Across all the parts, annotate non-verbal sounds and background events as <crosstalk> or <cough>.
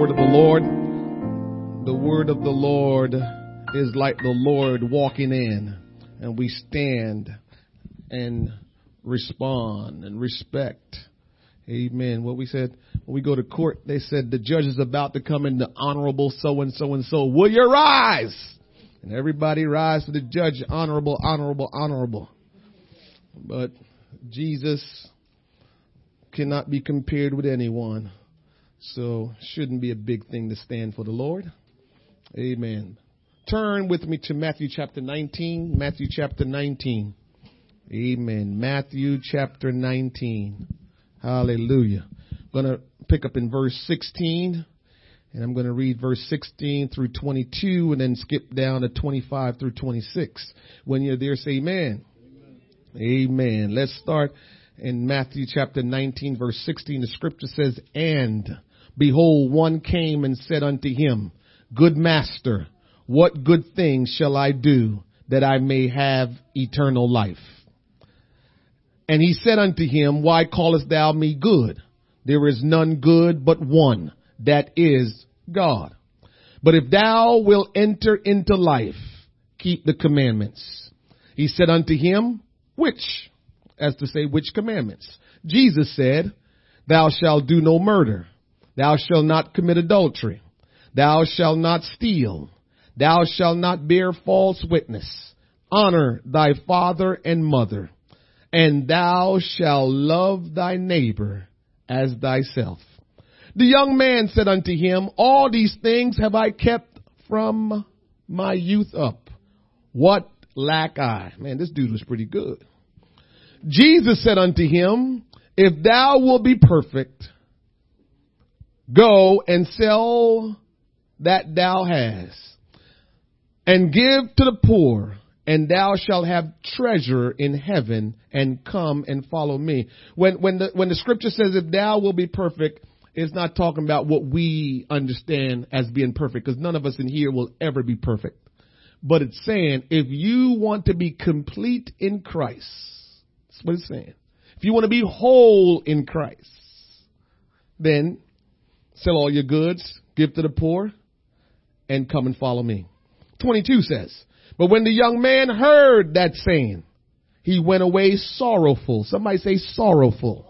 word of the Lord. The word of the Lord is like the Lord walking in, and we stand and respond and respect. Amen. What we said when we go to court, they said the judge is about to come in the honorable so and so and so. Will you rise? And everybody rise to the judge, honorable, honorable, honorable. But Jesus cannot be compared with anyone. So shouldn't be a big thing to stand for the Lord. Amen. Turn with me to Matthew chapter 19. Matthew chapter 19. Amen. Matthew chapter 19. Hallelujah. I'm going to pick up in verse 16 and I'm going to read verse 16 through 22 and then skip down to 25 through 26. When you're there, say amen. Amen. amen. Let's start in Matthew chapter 19 verse 16. The scripture says, and behold, one came and said unto him, good master, what good thing shall I do that I may have eternal life? And he said unto him, why callest thou me good? There is none good but one, that is God. But if thou wilt enter into life, keep the commandments. He said unto him, which? As to say, which commandments? Jesus said, thou shalt do no murder. Thou shalt not commit adultery. Thou shalt not steal. Thou shalt not bear false witness. Honor thy father and mother. And thou shalt love thy neighbor as thyself. The young man said unto him, all these things have I kept from my youth up. What lack I? Man, this dude was pretty good. Jesus said unto him, if thou wilt be perfect, go and sell that thou hast and give to the poor and thou shalt have treasure in heaven and come and follow me. When, when the, when the scripture says if thou will be perfect, it's not talking about what we understand as being perfect because none of us in here will ever be perfect. But it's saying if you want to be complete in Christ, that's what it's saying. If you want to be whole in Christ, then sell all your goods, give to the poor, and come and follow me. 22 says, but when the young man heard that saying, he went away sorrowful. Somebody say sorrowful.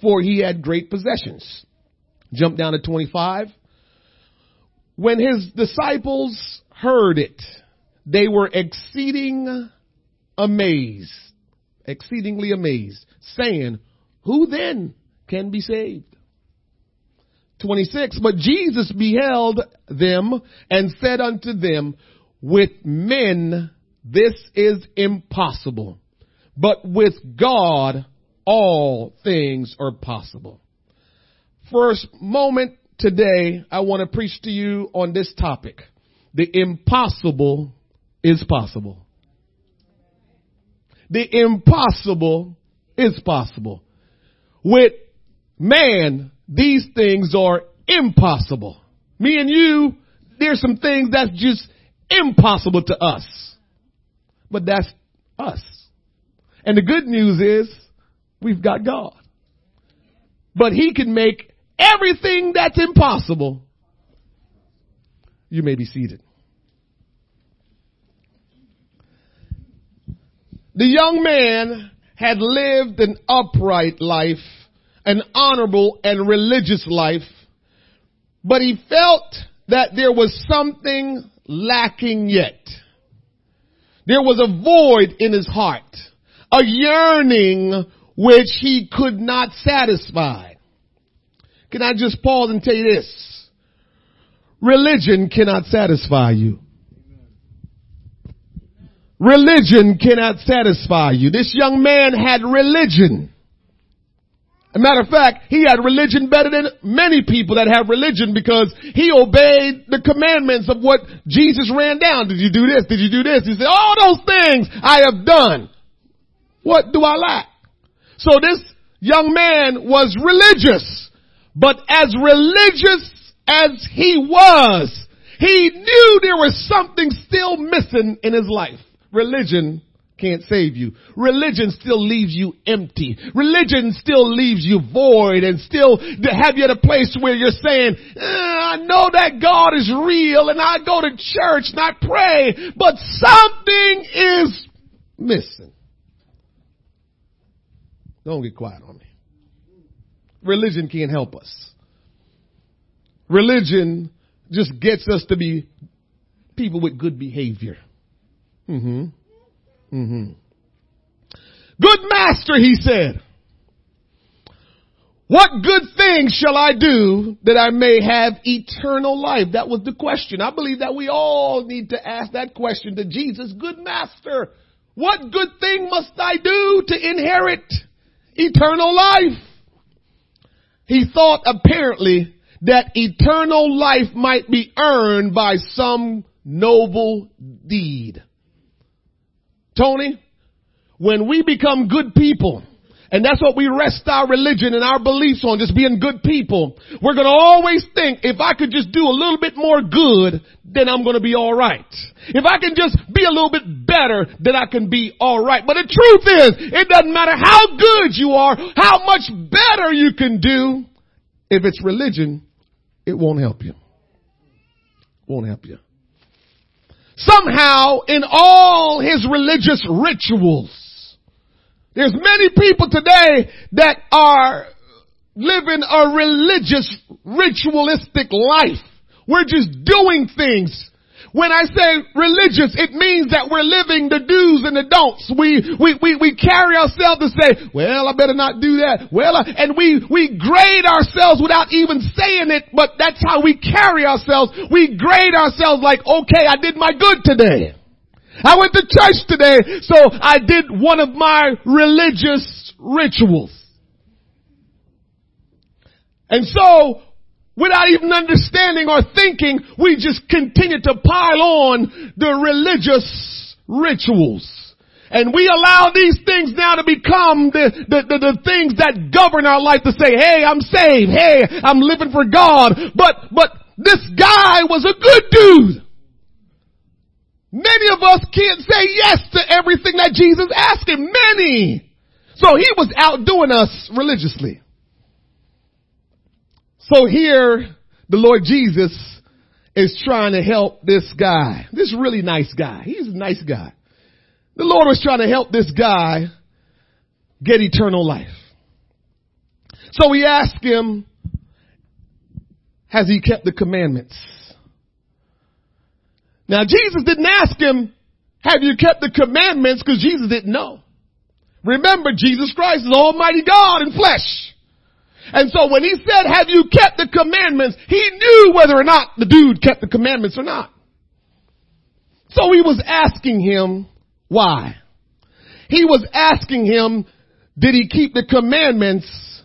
For he had great possessions. Jump down to 25. When his disciples heard it, they were exceeding amazed, exceedingly amazed, saying, who then can be saved? 26. But Jesus beheld them and said unto them, with men this is impossible, but with God all things are possible. First moment today, I want to preach to you on this topic. The impossible is possible. The impossible is possible. With man, these things are impossible. Me and you, there's some things that's just impossible to us. But that's us. And the good news is we've got God. But he can make everything that's impossible. You may be seated. The young man had lived an upright life, an honorable and religious life, but he felt that there was something lacking yet. There was a void in his heart, a yearning which he could not satisfy. Can I just pause and tell you this? Religion cannot satisfy you. Religion cannot satisfy you. This young man had religion. A matter of fact, he had religion better than many people that have religion because he obeyed the commandments of what Jesus ran down. Did you do this? Did you do this? He said, all those things I have done. What do I lack? So this young man was religious, but as religious as he was, he knew there was something still missing in his life. Religion can't save you. Religion still leaves you empty. Religion still leaves you void and still to have you at a place where you're saying, eh, I know that God is real and I go to church and I pray, but something is missing. Don't get quiet on me. Religion can't help us. Religion just gets us to be people with good behavior. Mm-hmm. Mm-hmm. Good master, he said. What good thing shall I do that I may have eternal life? That was the question. I believe that we all need to ask that question to Jesus. Good master, what good thing must I do to inherit eternal life? He thought apparently that eternal life might be earned by some noble deed. Tony, when we become good people, and that's what we rest our religion and our beliefs on, just being good people. We're gonna always think, if I could just do a little bit more good, then I'm gonna be alright. If I can just be a little bit better, then I can be alright. But the truth is, it doesn't matter how good you are, how much better you can do, if it's religion, it won't help you. Won't help you somehow in all his religious rituals. There's many people today that are living a religious, ritualistic life. We're just doing things when I say religious, it means that we're living the do's and the don'ts. We, we, we, we carry ourselves to say, well, I better not do that. Well, and we, we grade ourselves without even saying it, but that's how we carry ourselves. We grade ourselves like, okay, I did my good today. I went to church today, so I did one of my religious rituals. And so Without even understanding or thinking, we just continue to pile on the religious rituals. And we allow these things now to become the, the, the, the, things that govern our life to say, hey, I'm saved. Hey, I'm living for God. But, but this guy was a good dude. Many of us can't say yes to everything that Jesus asked him. Many. So he was outdoing us religiously. So here, the Lord Jesus is trying to help this guy, this really nice guy. He's a nice guy. The Lord was trying to help this guy get eternal life. So he asked him, has he kept the commandments? Now Jesus didn't ask him, have you kept the commandments? Because Jesus didn't know. Remember, Jesus Christ is Almighty God in flesh. And so when he said, have you kept the commandments, he knew whether or not the dude kept the commandments or not. So he was asking him why. He was asking him, did he keep the commandments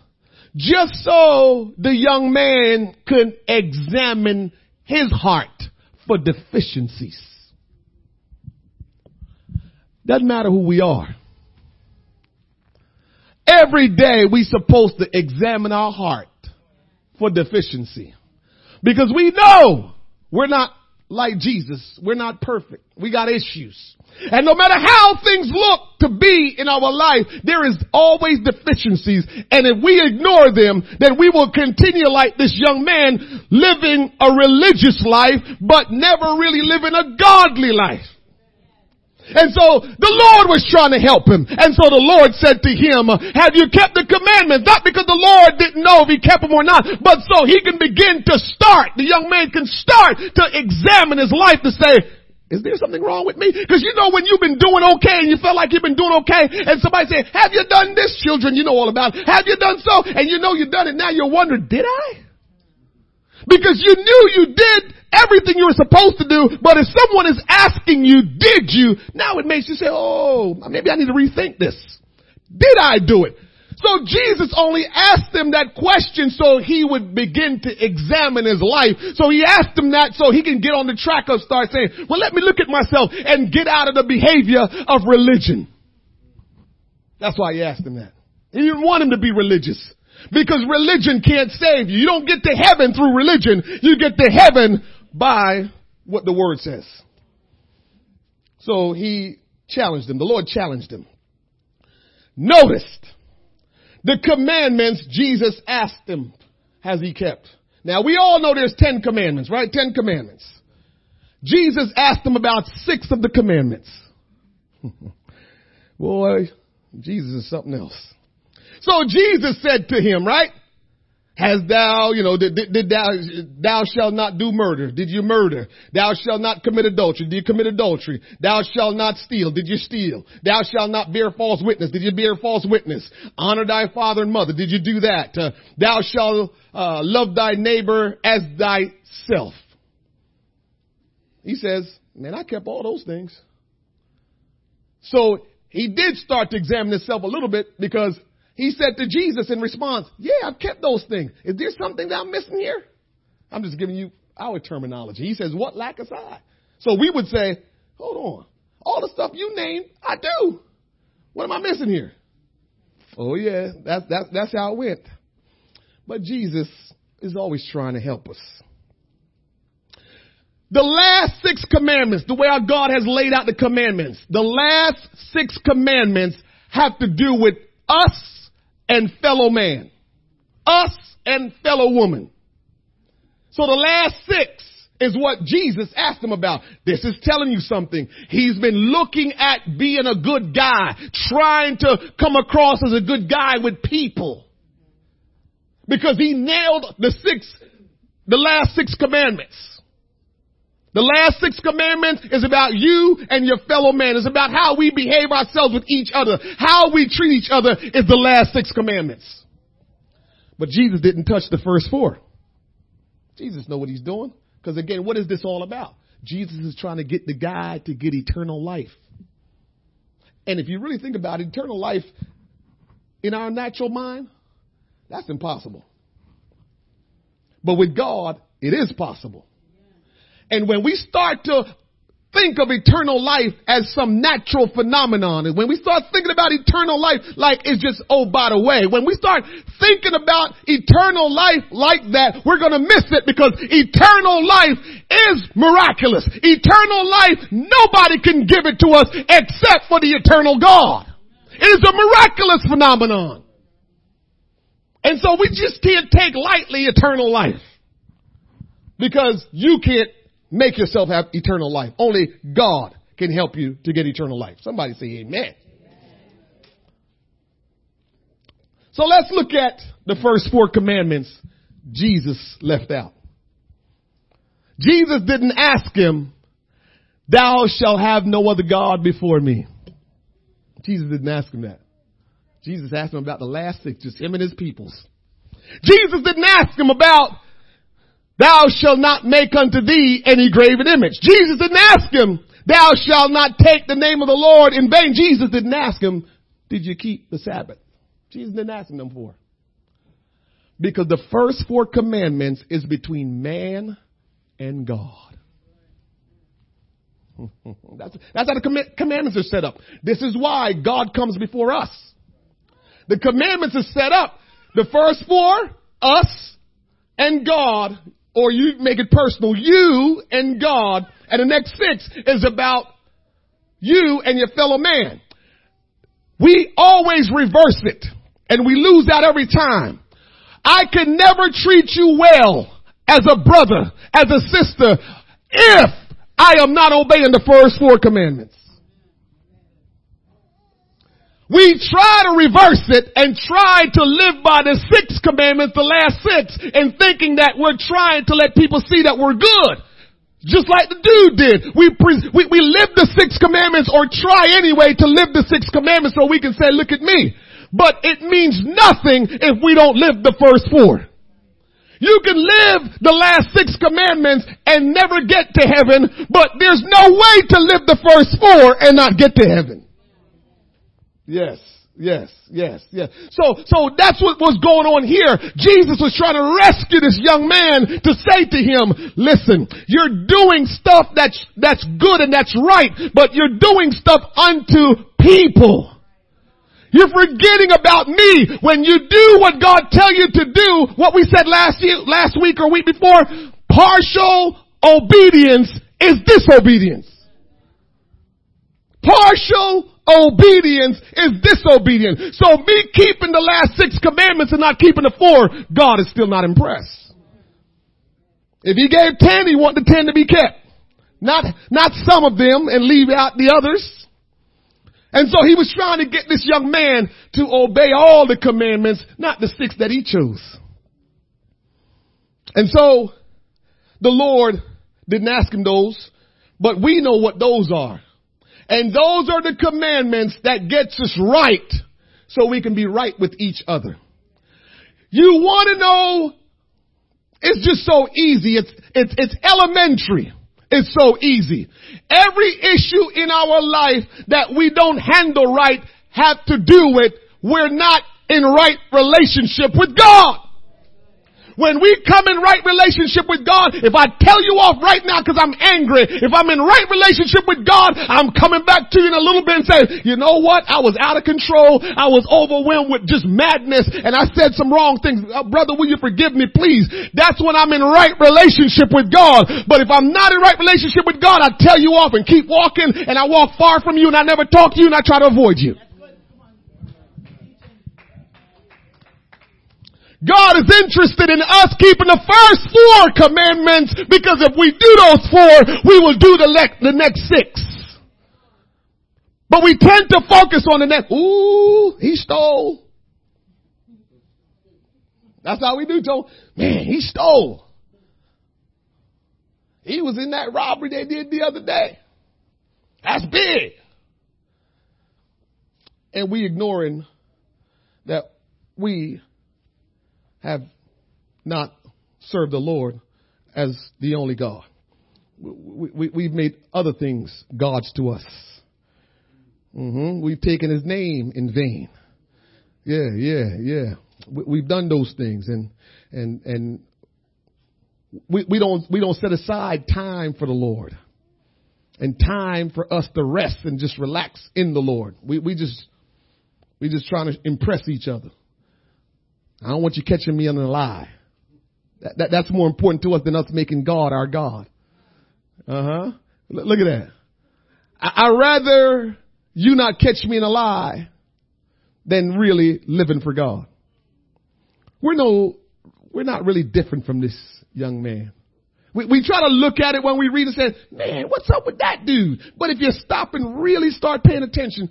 just so the young man could examine his heart for deficiencies. Doesn't matter who we are. Every day we supposed to examine our heart for deficiency. Because we know we're not like Jesus. We're not perfect. We got issues. And no matter how things look to be in our life, there is always deficiencies. And if we ignore them, then we will continue like this young man living a religious life, but never really living a godly life. And so the Lord was trying to help him. And so the Lord said to him, have you kept the commandments? Not because the Lord didn't know if he kept them or not, but so he can begin to start. The young man can start to examine his life to say, is there something wrong with me? Because you know when you've been doing okay and you feel like you've been doing okay and somebody say, have you done this children? You know all about it. Have you done so? And you know you've done it. Now you're wondering, did I? Because you knew you did everything you were supposed to do, but if someone is asking you, did you? Now it makes you say, oh, maybe I need to rethink this. Did I do it? So Jesus only asked them that question so he would begin to examine his life. So he asked them that so he can get on the track of start saying, well, let me look at myself and get out of the behavior of religion. That's why he asked him that. He didn't want him to be religious. Because religion can't save you. You don't get to heaven through religion. You get to heaven by what the word says. So he challenged him. The Lord challenged him. Noticed the commandments Jesus asked him, has he kept? Now we all know there's 10 commandments, right? 10 commandments. Jesus asked him about six of the commandments. <laughs> Boy, Jesus is something else. So Jesus said to him, right? Has thou, you know, did, did, did thou, thou shalt not do murder. Did you murder? Thou shalt not commit adultery. Did you commit adultery? Thou shalt not steal. Did you steal? Thou shalt not bear false witness. Did you bear false witness? Honor thy father and mother. Did you do that? Uh, thou shalt uh, love thy neighbor as thyself. He says, man, I kept all those things. So he did start to examine himself a little bit because he said to Jesus in response, yeah, I've kept those things. Is there something that I'm missing here? I'm just giving you our terminology. He says, what lacketh I? So we would say, hold on. All the stuff you named, I do. What am I missing here? Oh yeah, that's, that's, that's how it went. But Jesus is always trying to help us. The last six commandments, the way our God has laid out the commandments, the last six commandments have to do with us and fellow man. Us and fellow woman. So the last six is what Jesus asked him about. This is telling you something. He's been looking at being a good guy, trying to come across as a good guy with people. Because he nailed the six, the last six commandments. The last six commandments is about you and your fellow man. It's about how we behave ourselves with each other. How we treat each other is the last six commandments. But Jesus didn't touch the first four. Jesus know what he's doing. Because again, what is this all about? Jesus is trying to get the guy to get eternal life. And if you really think about it, eternal life in our natural mind, that's impossible. But with God, it is possible. And when we start to think of eternal life as some natural phenomenon, and when we start thinking about eternal life like it's just, oh, by the way, when we start thinking about eternal life like that, we're gonna miss it because eternal life is miraculous. Eternal life, nobody can give it to us except for the eternal God. It is a miraculous phenomenon. And so we just can't take lightly eternal life. Because you can't make yourself have eternal life. Only God can help you to get eternal life. Somebody say amen. So let's look at the first four commandments Jesus left out. Jesus didn't ask him, thou shalt have no other God before me. Jesus didn't ask him that. Jesus asked him about the last six, just him and his peoples. Jesus didn't ask him about Thou shalt not make unto thee any graven image. Jesus didn't ask him, thou shalt not take the name of the Lord in vain. Jesus didn't ask him, did you keep the Sabbath? Jesus didn't ask him for. Because the first four commandments is between man and God. <laughs> that's, that's how the commandments are set up. This is why God comes before us. The commandments are set up. The first four, us and God or you make it personal, you and God, and the next six is about you and your fellow man. We always reverse it, and we lose out every time. I can never treat you well as a brother, as a sister, if I am not obeying the first four commandments. We try to reverse it and try to live by the six commandments, the last six, and thinking that we're trying to let people see that we're good. Just like the dude did. We, pre- we, we live the six commandments or try anyway to live the six commandments so we can say, look at me. But it means nothing if we don't live the first four. You can live the last six commandments and never get to heaven, but there's no way to live the first four and not get to heaven. Yes. Yes, yes, yes. So, so that's what was going on here. Jesus was trying to rescue this young man to say to him, listen, you're doing stuff that's, that's good and that's right, but you're doing stuff unto people. You're forgetting about me when you do what God tell you to do, what we said last year, last week or week before, partial obedience is disobedience. Partial obedience is disobedience. So me keeping the last six commandments and not keeping the four, God is still not impressed. If he gave ten, he wanted the ten to be kept. Not, not some of them and leave out the others. And so he was trying to get this young man to obey all the commandments, not the six that he chose. And so the Lord didn't ask him those, but we know what those are. And those are the commandments that gets us right so we can be right with each other. You want to know, it's just so easy. It's, it's, it's elementary. It's so easy. Every issue in our life that we don't handle right have to do with we're not in right relationship with God. When we come in right relationship with God, if I tell you off right now because I'm angry, if I'm in right relationship with God, I'm coming back to you in a little bit and saying, you know what? I was out of control. I was overwhelmed with just madness and I said some wrong things. Uh, brother, will you forgive me please? That's when I'm in right relationship with God. But if I'm not in right relationship with God, I tell you off and keep walking and I walk far from you and I never talk to you and I try to avoid you. God is interested in us keeping the first four commandments because if we do those four, we will do the, le- the next six. But we tend to focus on the next, ooh, he stole. That's how we do, Joe. Man, he stole. He was in that robbery they did the other day. That's big. And we ignoring that we have not served the Lord as the only God. We, have we've made other things gods to us. Mm-hmm. We've taken his name in vain. Yeah, yeah, yeah. We, have done those things and, and, and we, we don't, we don't set aside time for the Lord and time for us to rest and just relax in the Lord. We, we just, we just trying to impress each other. I don't want you catching me in a lie. That, that, that's more important to us than us making God our God. Uh huh. L- look at that. I, I'd rather you not catch me in a lie than really living for God. We're no, we're not really different from this young man. We, we try to look at it when we read and say, man, what's up with that dude? But if you stop and really start paying attention,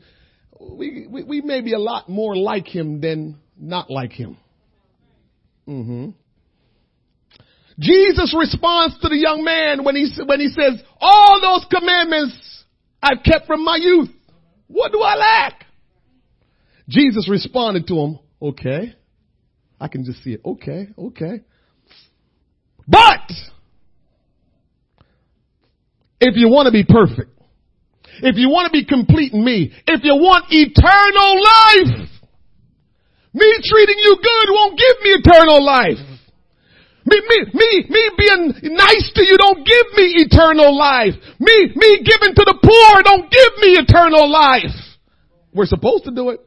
we, we, we may be a lot more like him than not like him. Mm-hmm. Jesus responds to the young man when he, when he says, all those commandments I've kept from my youth. What do I lack? Jesus responded to him, okay. I can just see it. Okay, okay. But, if you want to be perfect, if you want to be complete in me, if you want eternal life, me treating you good won't give me eternal life. Me, me, me, me being nice to you don't give me eternal life. Me, me giving to the poor don't give me eternal life. We're supposed to do it,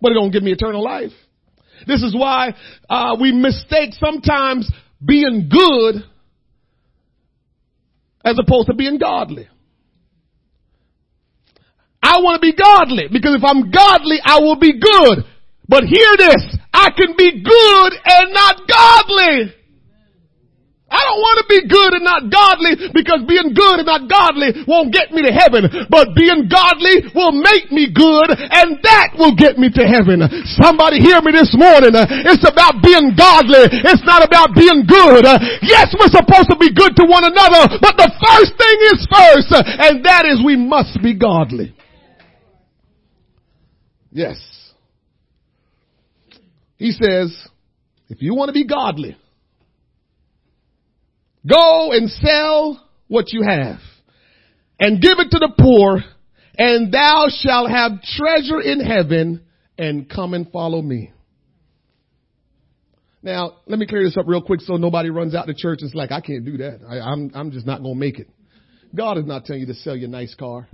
but it don't give me eternal life. This is why uh, we mistake sometimes being good as opposed to being godly. I want to be godly because if I'm godly, I will be good. But hear this, I can be good and not godly. I don't want to be good and not godly because being good and not godly won't get me to heaven. But being godly will make me good and that will get me to heaven. Somebody hear me this morning. It's about being godly. It's not about being good. Yes, we're supposed to be good to one another, but the first thing is first and that is we must be godly. Yes. He says, if you want to be godly, go and sell what you have and give it to the poor and thou shalt have treasure in heaven and come and follow me. Now, let me clear this up real quick so nobody runs out to church and is like, I can't do that. I, I'm, I'm just not going to make it. God is not telling you to sell your nice car.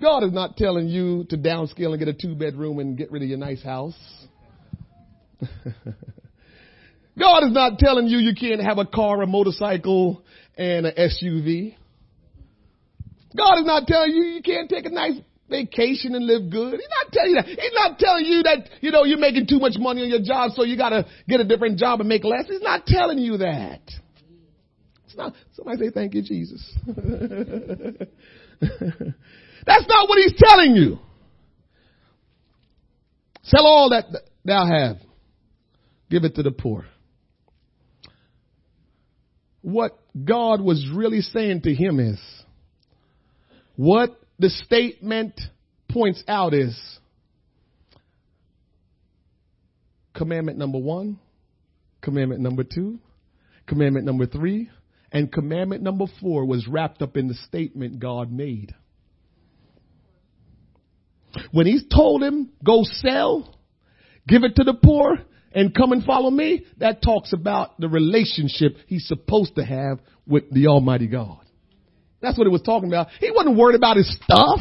God is not telling you to downscale and get a two bedroom and get rid of your nice house. <laughs> God is not telling you you can't have a car, a motorcycle, and an SUV. God is not telling you you can't take a nice vacation and live good. He's not telling you that. He's not telling you that, you know, you're making too much money on your job, so you gotta get a different job and make less. He's not telling you that. It's not, somebody say thank you, Jesus. <laughs> That's not what he's telling you. Sell all that thou have. Give it to the poor. What God was really saying to him is, what the statement points out is commandment number one, commandment number two, commandment number three, and commandment number four was wrapped up in the statement God made. When he told him, go sell, give it to the poor, and come and follow me, that talks about the relationship he's supposed to have with the Almighty God. That's what it was talking about. He wasn't worried about his stuff.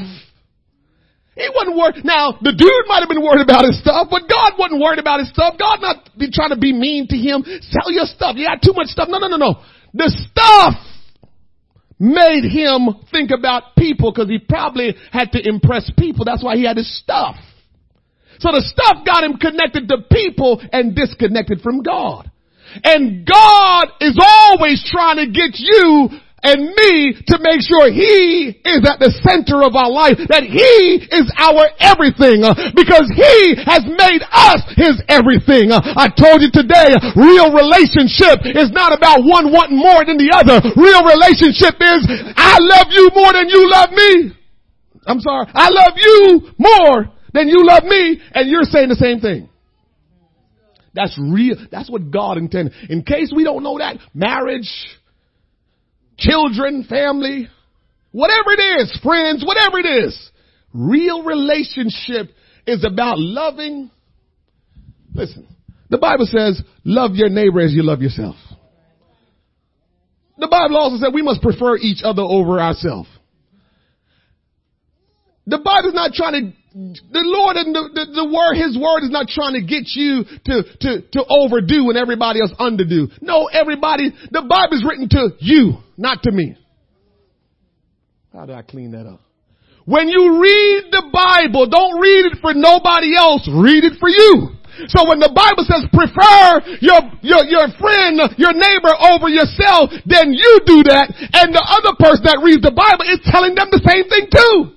He wasn't worried. Now, the dude might have been worried about his stuff, but God wasn't worried about his stuff. God not be trying to be mean to him. Sell your stuff. You got too much stuff. No, no, no, no. The stuff made him think about people because he probably had to impress people. That's why he had his stuff. So the stuff got him connected to people and disconnected from God. And God is always trying to get you and me to make sure He is at the center of our life, that He is our everything, uh, because He has made us His everything. Uh, I told you today, real relationship is not about one wanting more than the other. Real relationship is, I love you more than you love me. I'm sorry, I love you more than you love me, and you're saying the same thing. That's real. That's what God intended. In case we don't know that, marriage, children, family, whatever it is, friends, whatever it is. Real relationship is about loving. Listen, the Bible says, love your neighbor as you love yourself. The Bible also said we must prefer each other over ourselves. The Bible's not trying to, the Lord and the, the, the, word, His word is not trying to get you to, to, to overdo and everybody else underdo. No, everybody, the Bible's written to you not to me. How do I clean that up? When you read the Bible, don't read it for nobody else, read it for you. So when the Bible says prefer your, your, your friend, your neighbor over yourself, then you do that, and the other person that reads the Bible is telling them the same thing too.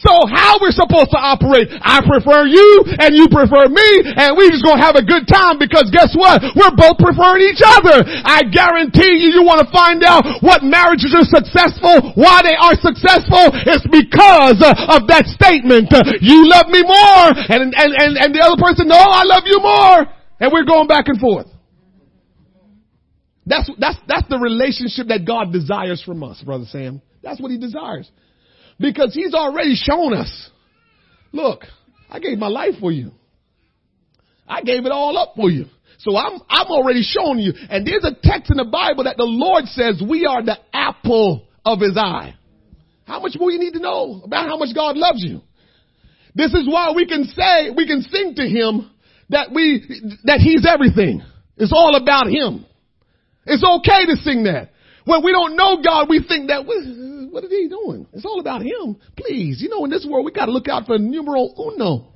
So how we're supposed to operate? I prefer you and you prefer me and we just gonna have a good time because guess what? We're both preferring each other. I guarantee you, you want to find out what marriages are successful, why they are successful. It's because of that statement. You love me more and, and, and, and the other person, no, I love you more. And we're going back and forth. That's, that's, that's the relationship that God desires from us, Brother Sam. That's what he desires. Because he's already shown us. Look, I gave my life for you. I gave it all up for you. So I'm, I'm already showing you. And there's a text in the Bible that the Lord says we are the apple of his eye. How much more you need to know about how much God loves you? This is why we can say, we can sing to him that we, that he's everything. It's all about him. It's okay to sing that. When we don't know God, we think that, what is he doing? It's all about him. Please, you know, in this world, we got to look out for numero uno.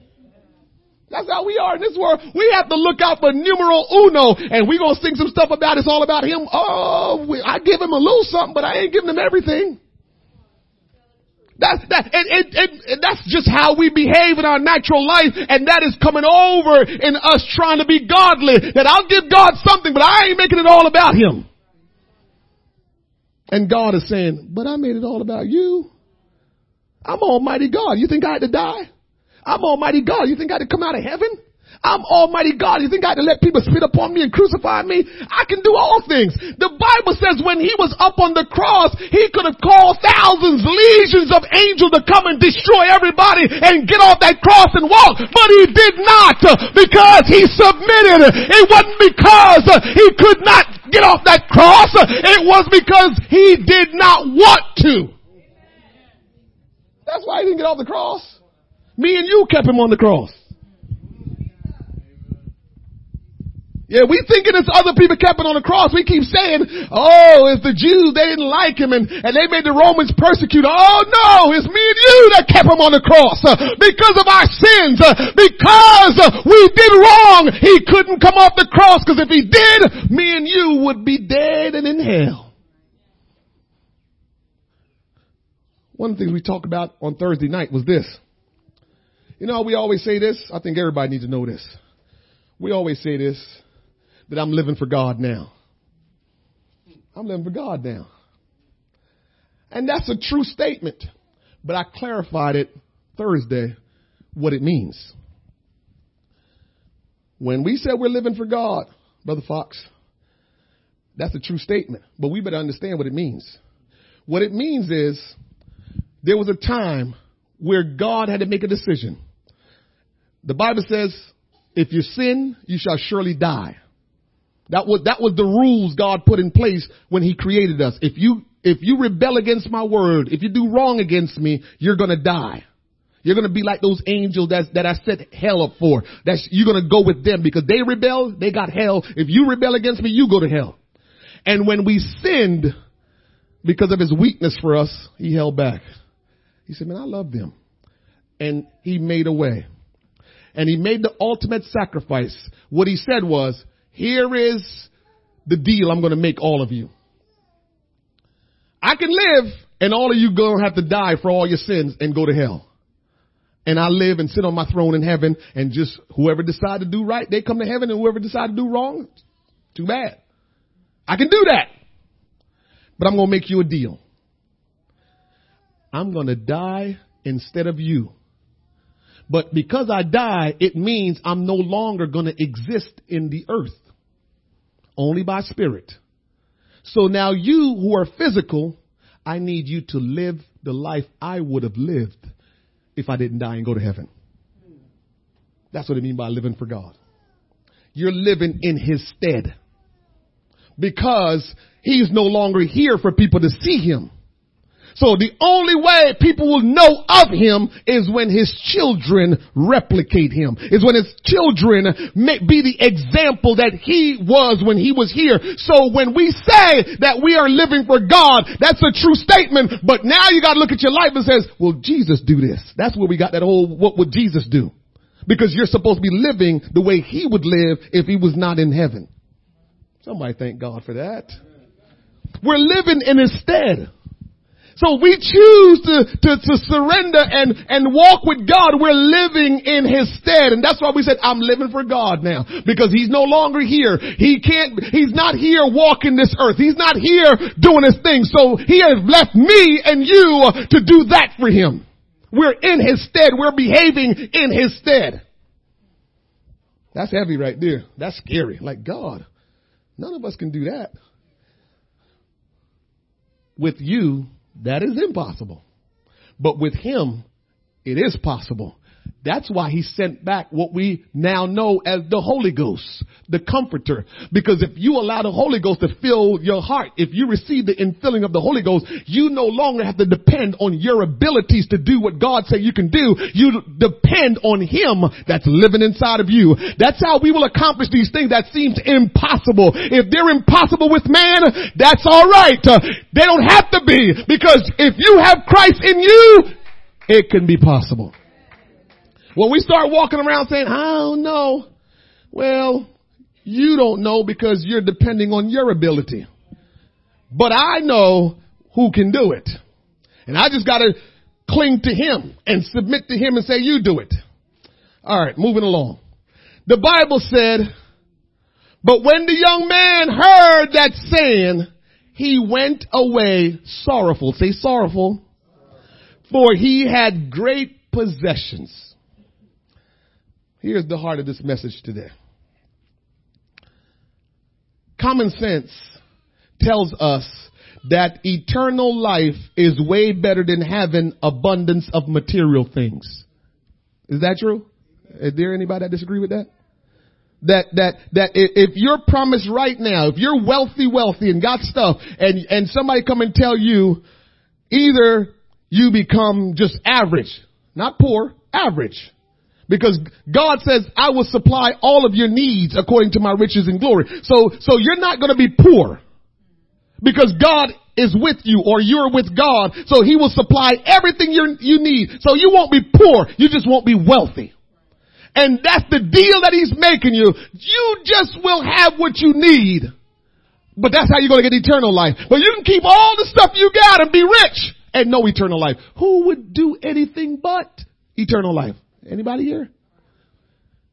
That's how we are in this world. We have to look out for numero uno, and we gonna sing some stuff about it's all about him. Oh, we, I give him a little something, but I ain't giving him everything. That, that, and, and, and, that's just how we behave in our natural life, and that is coming over in us trying to be godly. That I'll give God something, but I ain't making it all about Him. And God is saying, but I made it all about you. I'm Almighty God. You think I had to die? I'm Almighty God. You think I had to come out of heaven? I'm Almighty God. You think I had to let people spit upon me and crucify me? I can do all things. The Bible says when he was up on the cross, he could have called thousands, legions of angels to come and destroy everybody and get off that cross and walk. But he did not uh, because he submitted. It wasn't because uh, he could not get off that cross. It was because he did not want to. That's why he didn't get off the cross. Me and you kept him on the cross. Yeah, we thinking it's other people kept it on the cross. We keep saying, oh, it's the Jews, they didn't like him and, and they made the Romans persecute. Oh no, it's me and you that kept him on the cross. Uh, because of our sins, uh, because uh, we did wrong, he couldn't come off the cross because if he did, me and you would be dead and in hell. One of the things we talked about on Thursday night was this. You know, we always say this. I think everybody needs to know this. We always say this that I'm living for God now. I'm living for God now. And that's a true statement. But I clarified it Thursday what it means. When we said we're living for God, Brother Fox, that's a true statement. But we better understand what it means. What it means is there was a time where God had to make a decision. The Bible says, if you sin, you shall surely die. That was, that was the rules God put in place when He created us. If you, if you rebel against my word, if you do wrong against me, you're gonna die. You're gonna be like those angels that, that I set hell up for. That's, you're gonna go with them because they rebel, they got hell. If you rebel against me, you go to hell. And when we sinned, because of his weakness for us, he held back. He said, man, I love them. And he made a way. And he made the ultimate sacrifice. What he said was, here is the deal I'm going to make all of you. I can live and all of you going to have to die for all your sins and go to hell. And I live and sit on my throne in heaven and just whoever decide to do right, they come to heaven and whoever decide to do wrong, too bad. I can do that. But I'm going to make you a deal. I'm going to die instead of you. But because I die, it means I'm no longer going to exist in the earth only by spirit. So now you who are physical, I need you to live the life I would have lived if I didn't die and go to heaven. That's what I mean by living for God. You're living in his stead because he's no longer here for people to see him. So the only way people will know of him is when his children replicate him, is when his children be the example that he was when he was here. So when we say that we are living for God, that's a true statement, but now you gotta look at your life and says, will Jesus do this. That's where we got that whole, what would Jesus do? Because you're supposed to be living the way he would live if he was not in heaven. Somebody thank God for that. We're living in his stead. So we choose to, to, to surrender and, and walk with God. We're living in His stead. And that's why we said, I'm living for God now. Because He's no longer here. He can't, He's not here walking this earth. He's not here doing His thing. So He has left me and you to do that for Him. We're in His stead. We're behaving in His stead. That's heavy right there. That's scary. Like God, none of us can do that. With you, that is impossible. But with him, it is possible. That's why he sent back what we now know as the Holy Ghost, the comforter. Because if you allow the Holy Ghost to fill your heart, if you receive the infilling of the Holy Ghost, you no longer have to depend on your abilities to do what God said you can do. You depend on him that's living inside of you. That's how we will accomplish these things that seems impossible. If they're impossible with man, that's alright. They don't have to be because if you have Christ in you, it can be possible. When we start walking around saying, I don't know, well, you don't know because you're depending on your ability. But I know who can do it. And I just gotta cling to him and submit to him and say, you do it. Alright, moving along. The Bible said, but when the young man heard that saying, he went away sorrowful. Say sorrowful. For he had great possessions. Here's the heart of this message today. Common sense tells us that eternal life is way better than having abundance of material things. Is that true? Is there anybody that disagree with that? That, that, that if you're promised right now, if you're wealthy, wealthy and got stuff and, and somebody come and tell you either you become just average, not poor, average, Because God says, I will supply all of your needs according to my riches and glory. So, so you're not going to be poor. Because God is with you or you're with God. So he will supply everything you you need. So you won't be poor. You just won't be wealthy. And that's the deal that he's making you. You just will have what you need. But that's how you're going to get eternal life. But you can keep all the stuff you got and be rich and no eternal life. Who would do anything but eternal life? Anybody here?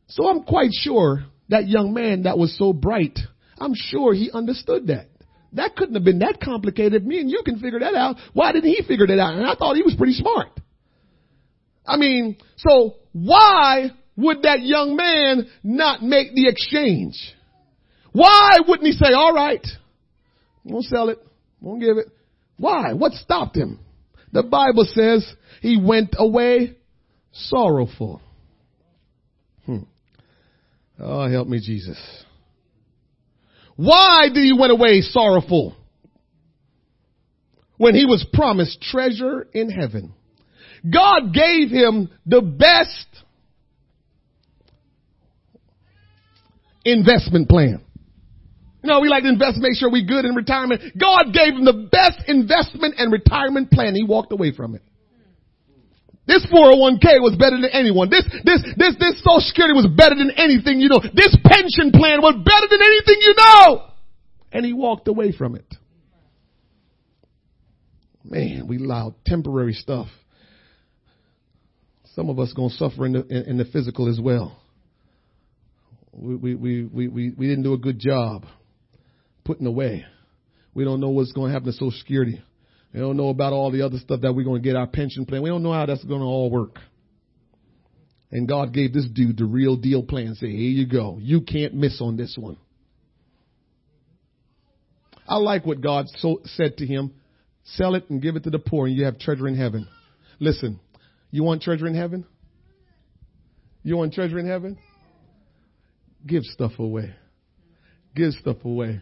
So I'm quite sure that young man that was so bright, I'm sure he understood that. That couldn't have been that complicated. Me and you can figure that out. Why didn't he figure that out? And I thought he was pretty smart. I mean, so why would that young man not make the exchange? Why wouldn't he say, all right, won't sell it, won't give it? Why? What stopped him? The Bible says he went away sorrowful. Hmm. Oh, help me, Jesus. Why did he went away sorrowful? When he was promised treasure in heaven. God gave him the best investment plan. You know, we like to invest, make sure we're good in retirement. God gave him the best investment and retirement plan. He walked away from it. This 401k was better than anyone. This, this, this, this social security was better than anything you know. This pension plan was better than anything you know. And he walked away from it. Man, we allow temporary stuff. Some of us gonna suffer in the, in, in the physical as well. We, we, we, we, we didn't do a good job putting away. We don't know what's going to happen to Social Security. We don't know about all the other stuff that we're going to get our pension plan. We don't know how that's going to all work. And God gave this dude the real deal plan. Say, here you go. You can't miss on this one. I like what God so, said to him. Sell it and give it to the poor and you have treasure in heaven. Listen, you want treasure in heaven? You want treasure in heaven? Give stuff away. Give stuff away.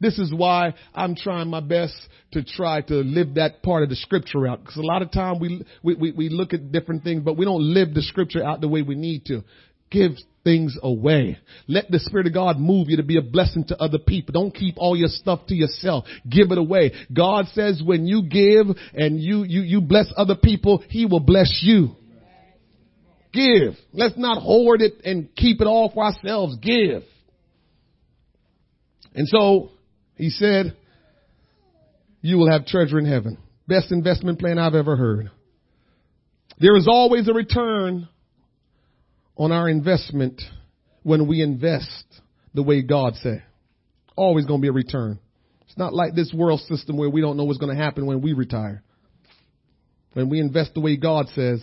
This is why I'm trying my best to try to live that part of the scripture out. Because a lot of time we, we, we look at different things, but we don't live the scripture out the way we need to. Give things away. Let the Spirit of God move you to be a blessing to other people. Don't keep all your stuff to yourself. Give it away. God says when you give and you, you, you bless other people, He will bless you. Give. Let's not hoard it and keep it all for ourselves. Give. And so he said, you will have treasure in heaven. Best investment plan I've ever heard. There is always a return on our investment when we invest the way God said. Always going to be a return. It's not like this world system where we don't know what's going to happen when we retire. When we invest the way God says,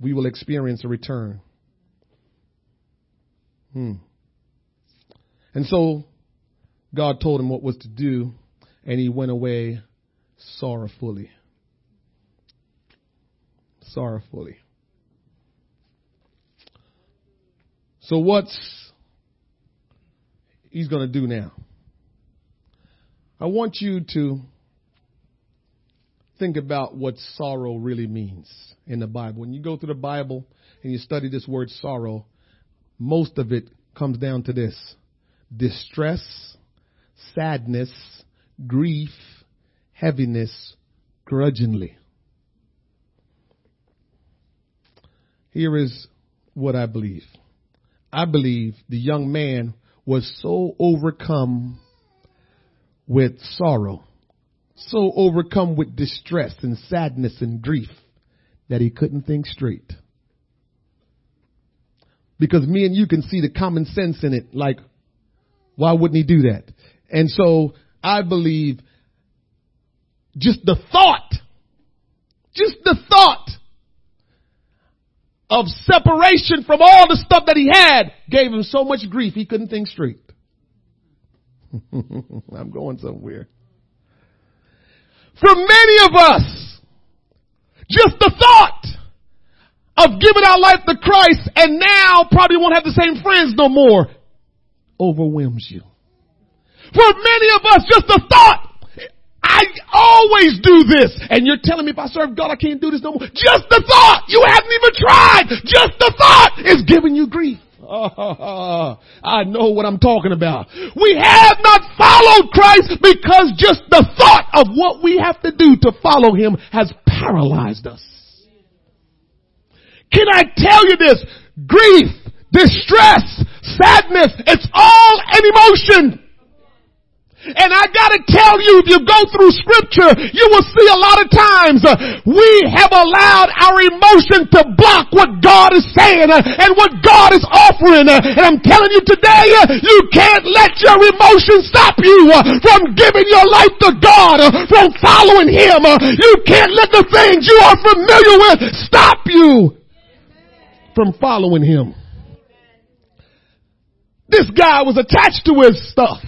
we will experience a return. Hmm. And so God told him what was to do, and he went away sorrowfully. Sorrowfully. So what's he's going to do now? I want you to think about what sorrow really means in the Bible. When you go through the Bible and you study this word sorrow, most of it comes down to this distress, sadness, grief, heaviness, grudgingly. Here is what I believe. I believe the young man was so overcome with sorrow, so overcome with distress and sadness and grief that he couldn't think straight. Because me and you can see the common sense in it, like, why wouldn't he do that? And so I believe just the thought, just the thought of separation from all the stuff that he had gave him so much grief he couldn't think straight. <laughs> I'm going somewhere. For many of us, just the thought of giving our life to Christ and now probably won't have the same friends no more overwhelms you. For many of us, just the thought, I always do this. And you're telling me if I serve God, I can't do this no more. Just the thought, you haven't even tried. Just the thought is giving you grief. <laughs> I know what I'm talking about. We have not followed Christ because just the thought of what we have to do to follow Him has paralyzed us. Can I tell you this? Grief, distress, sadness, it's all an emotion. And I gotta tell you, if you go through scripture, you will see a lot of times uh, we have allowed our emotion to block what God is saying uh, and what God is offering. Uh, and I'm telling you today, uh, you can't let your emotion stop you uh, from giving your life to God, uh, from following Him. you can't let the things you are familiar with stop you from following Him. This guy was attached to his stuff.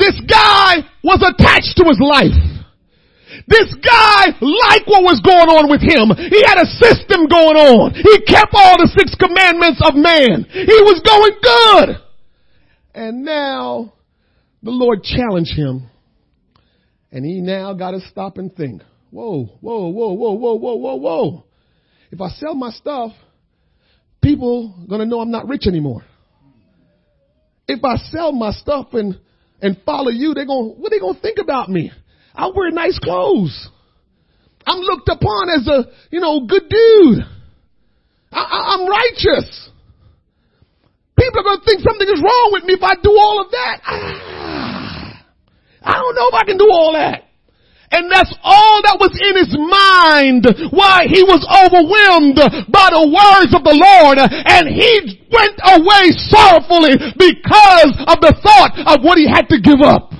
This guy was attached to his life. This guy liked what was going on with him. He had a system going on. He kept all the six commandments of man. He was going good. And now the Lord challenged him. And he now got to stop and think. Whoa, whoa, whoa, whoa, whoa, whoa, whoa, whoa. If I sell my stuff, people gonna know I'm not rich anymore. If I sell my stuff and and follow you, they're going, what they going to think about me? I wear nice clothes. I'm looked upon as a, you know, good dude. I, am righteous. People are going to think something is wrong with me if I do all of that. Ah, I don't know if I can do all that. And that's all that was in his mind why he was overwhelmed by the words of the Lord and he went away sorrowfully because of the thought of what he had to give up.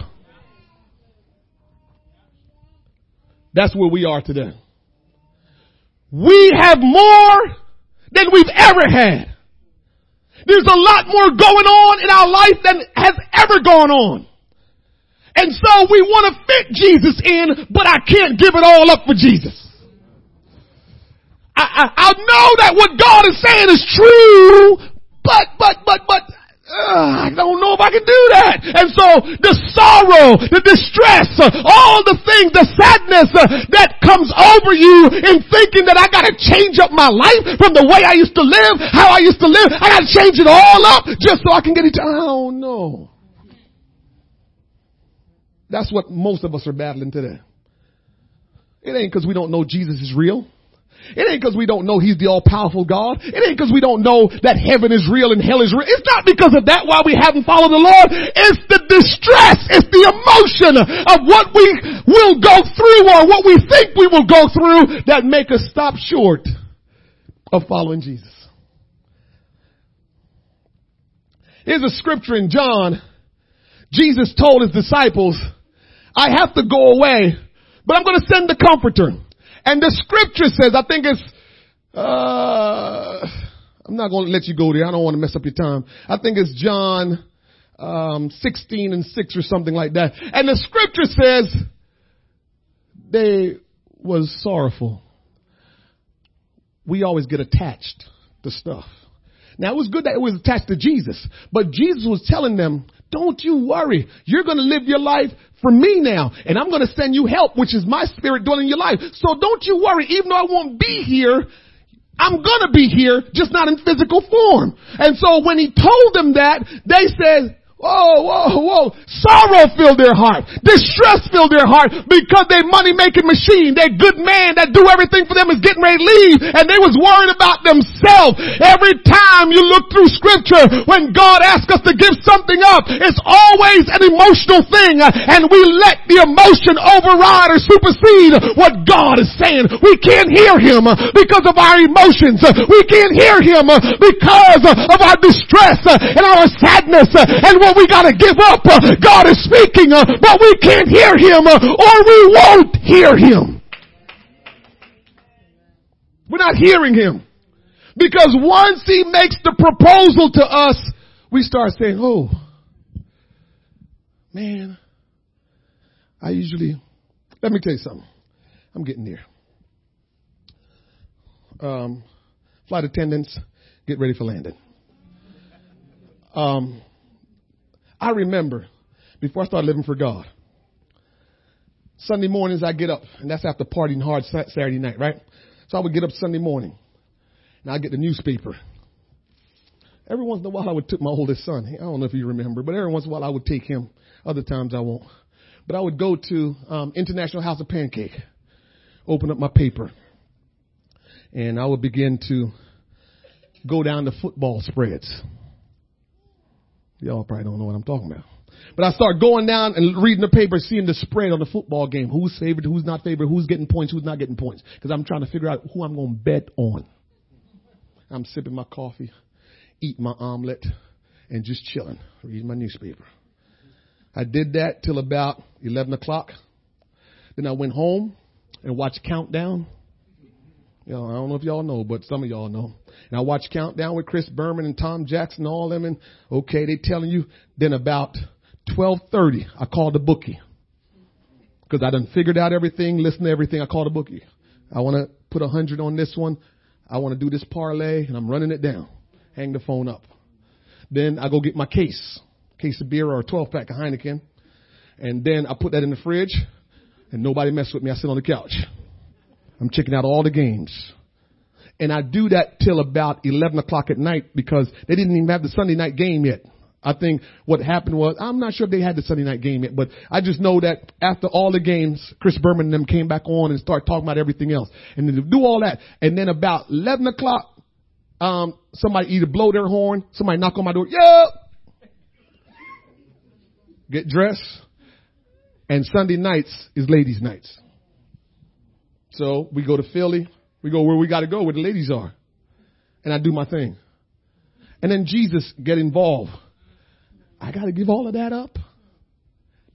That's where we are today. We have more than we've ever had. There's a lot more going on in our life than has ever gone on. And so we want to fit Jesus in, but I can't give it all up for Jesus. I, I, I know that what God is saying is true, but, but, but, but, uh, I don't know if I can do that. And so the sorrow, the distress, uh, all the things, the sadness uh, that comes over you in thinking that I gotta change up my life from the way I used to live, how I used to live, I gotta change it all up just so I can get it. I don't know. That's what most of us are battling today. It ain't because we don't know Jesus is real. It ain't because we don't know He's the all-powerful God. It ain't because we don't know that heaven is real and hell is real. It's not because of that why we haven't followed the Lord. It's the distress. It's the emotion of what we will go through or what we think we will go through that make us stop short of following Jesus. Here's a scripture in John. Jesus told his disciples, I have to go away, but I'm going to send the comforter. And the scripture says, I think it's, uh, I'm not going to let you go there. I don't want to mess up your time. I think it's John, um, 16 and 6 or something like that. And the scripture says, they was sorrowful. We always get attached to stuff. Now it was good that it was attached to Jesus, but Jesus was telling them, don't you worry. You're going to live your life for me now, and I'm going to send you help, which is my spirit dwelling in your life. So don't you worry. Even though I won't be here, I'm to be here, just not in physical form. And so when he told them that, they said, Whoa, whoa, whoa. Sorrow filled their heart. Distress filled their heart because their money making machine, their good man that do everything for them is getting ready to leave and they was worried about themselves. Every time you look through scripture, when God asks us to give something up, it's always an emotional thing and we let the emotion override or supersede what God is saying. We can't hear Him because of our emotions. We can't hear Him because of our distress and our sadness and we gotta give up. Uh, God is speaking, uh, but we can't hear Him uh, or we won't hear Him. We're not hearing Him. Because once He makes the proposal to us, we start saying, oh, man, I usually, let me tell you something. I'm getting there. Um, flight attendants, get ready for landing. Um, I remember before I started living for God, Sunday mornings I get up, and that's after partying hard Saturday night, right? So I would get up Sunday morning, and I get the newspaper. Every once in a while I would take my oldest son. I don't know if you remember, but every once in a while I would take him. Other times I won't. But I would go to um, International House of Pancake, open up my paper, and I would begin to go down the football spreads. Y'all probably don't know what I'm talking about. But I start going down and reading the paper, seeing the spread on the football game. Who's favored, who's not favored, who's getting points, who's not getting points. Because I'm trying to figure out who I'm going to bet on. I'm sipping my coffee, eating my omelet, and just chilling, reading my newspaper. I did that till about 11 o'clock. Then I went home and watched Countdown. You know, I don't know if y'all know, but some of y'all know. And I watched Countdown with Chris Berman and Tom Jackson, all them, and okay, they telling you. Then about 12:30, I called the bookie because I done figured out everything, listened to everything. I called the bookie. I want to put a hundred on this one. I want to do this parlay, and I'm running it down. Hang the phone up. Then I go get my case, case of beer or a 12 pack of Heineken, and then I put that in the fridge, and nobody mess with me. I sit on the couch. I'm checking out all the games. And I do that till about 11 o'clock at night because they didn't even have the Sunday night game yet. I think what happened was, I'm not sure if they had the Sunday night game yet, but I just know that after all the games, Chris Berman and them came back on and started talking about everything else. And then do all that, and then about 11 o'clock, um, somebody either blow their horn, somebody knock on my door, yep! Get dressed. And Sunday nights is ladies nights. So we go to Philly. We go where we got to go, where the ladies are. And I do my thing. And then Jesus get involved. I got to give all of that up.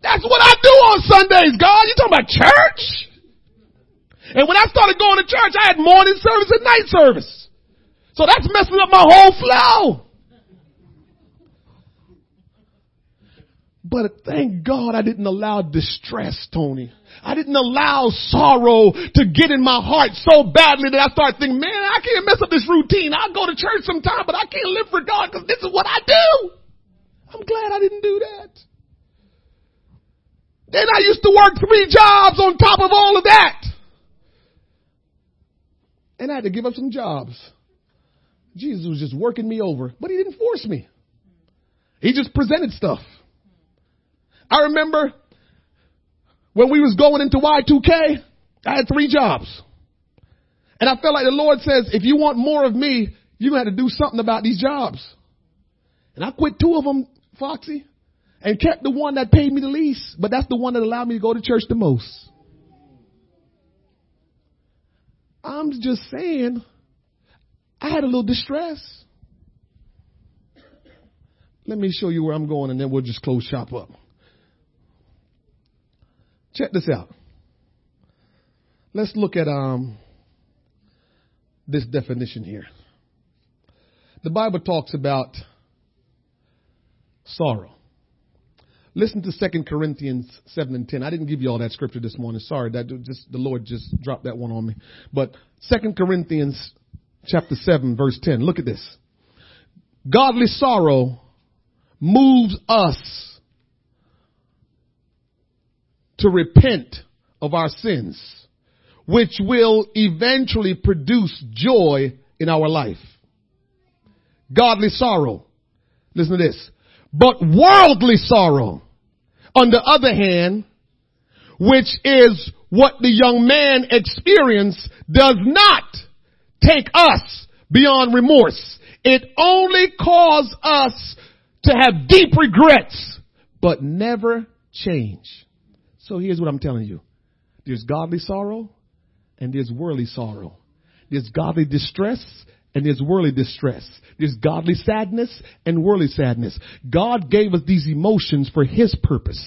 That's what I do on Sundays, God. You talking about church? And when I started going to church, I had morning service and night service. So that's messing up my whole flow. But thank God I didn't allow distress, Tony. I didn't allow sorrow to get in my heart so badly that I started thinking, man, I can't mess up this routine. I'll go to church sometime, but I can't live for God because this is what I do. I'm glad I didn't do that. Then I used to work three jobs on top of all of that. And I had to give up some jobs. Jesus was just working me over, but he didn't force me. He just presented stuff. I remember when we was going into Y2K, I had three jobs. And I felt like the Lord says, if you want more of me, you're going to have to do something about these jobs. And I quit two of them, Foxy, and kept the one that paid me the least, but that's the one that allowed me to go to church the most. I'm just saying, I had a little distress. Let me show you where I'm going and then we'll just close shop up. Check this out. Let's look at um, this definition here. The Bible talks about sorrow. Listen to 2 Corinthians 7 and 10. I didn't give you all that scripture this morning. Sorry, that just the Lord just dropped that one on me. But 2 Corinthians chapter 7 verse 10. Look at this. Godly sorrow moves us to repent of our sins, which will eventually produce joy in our life. Godly sorrow. Listen to this. But worldly sorrow, on the other hand, which is what the young man experienced, does not take us beyond remorse. It only causes us to have deep regrets, but never change. So here's what I'm telling you. There's godly sorrow and there's worldly sorrow. There's godly distress and there's worldly distress. There's godly sadness and worldly sadness. God gave us these emotions for His purpose.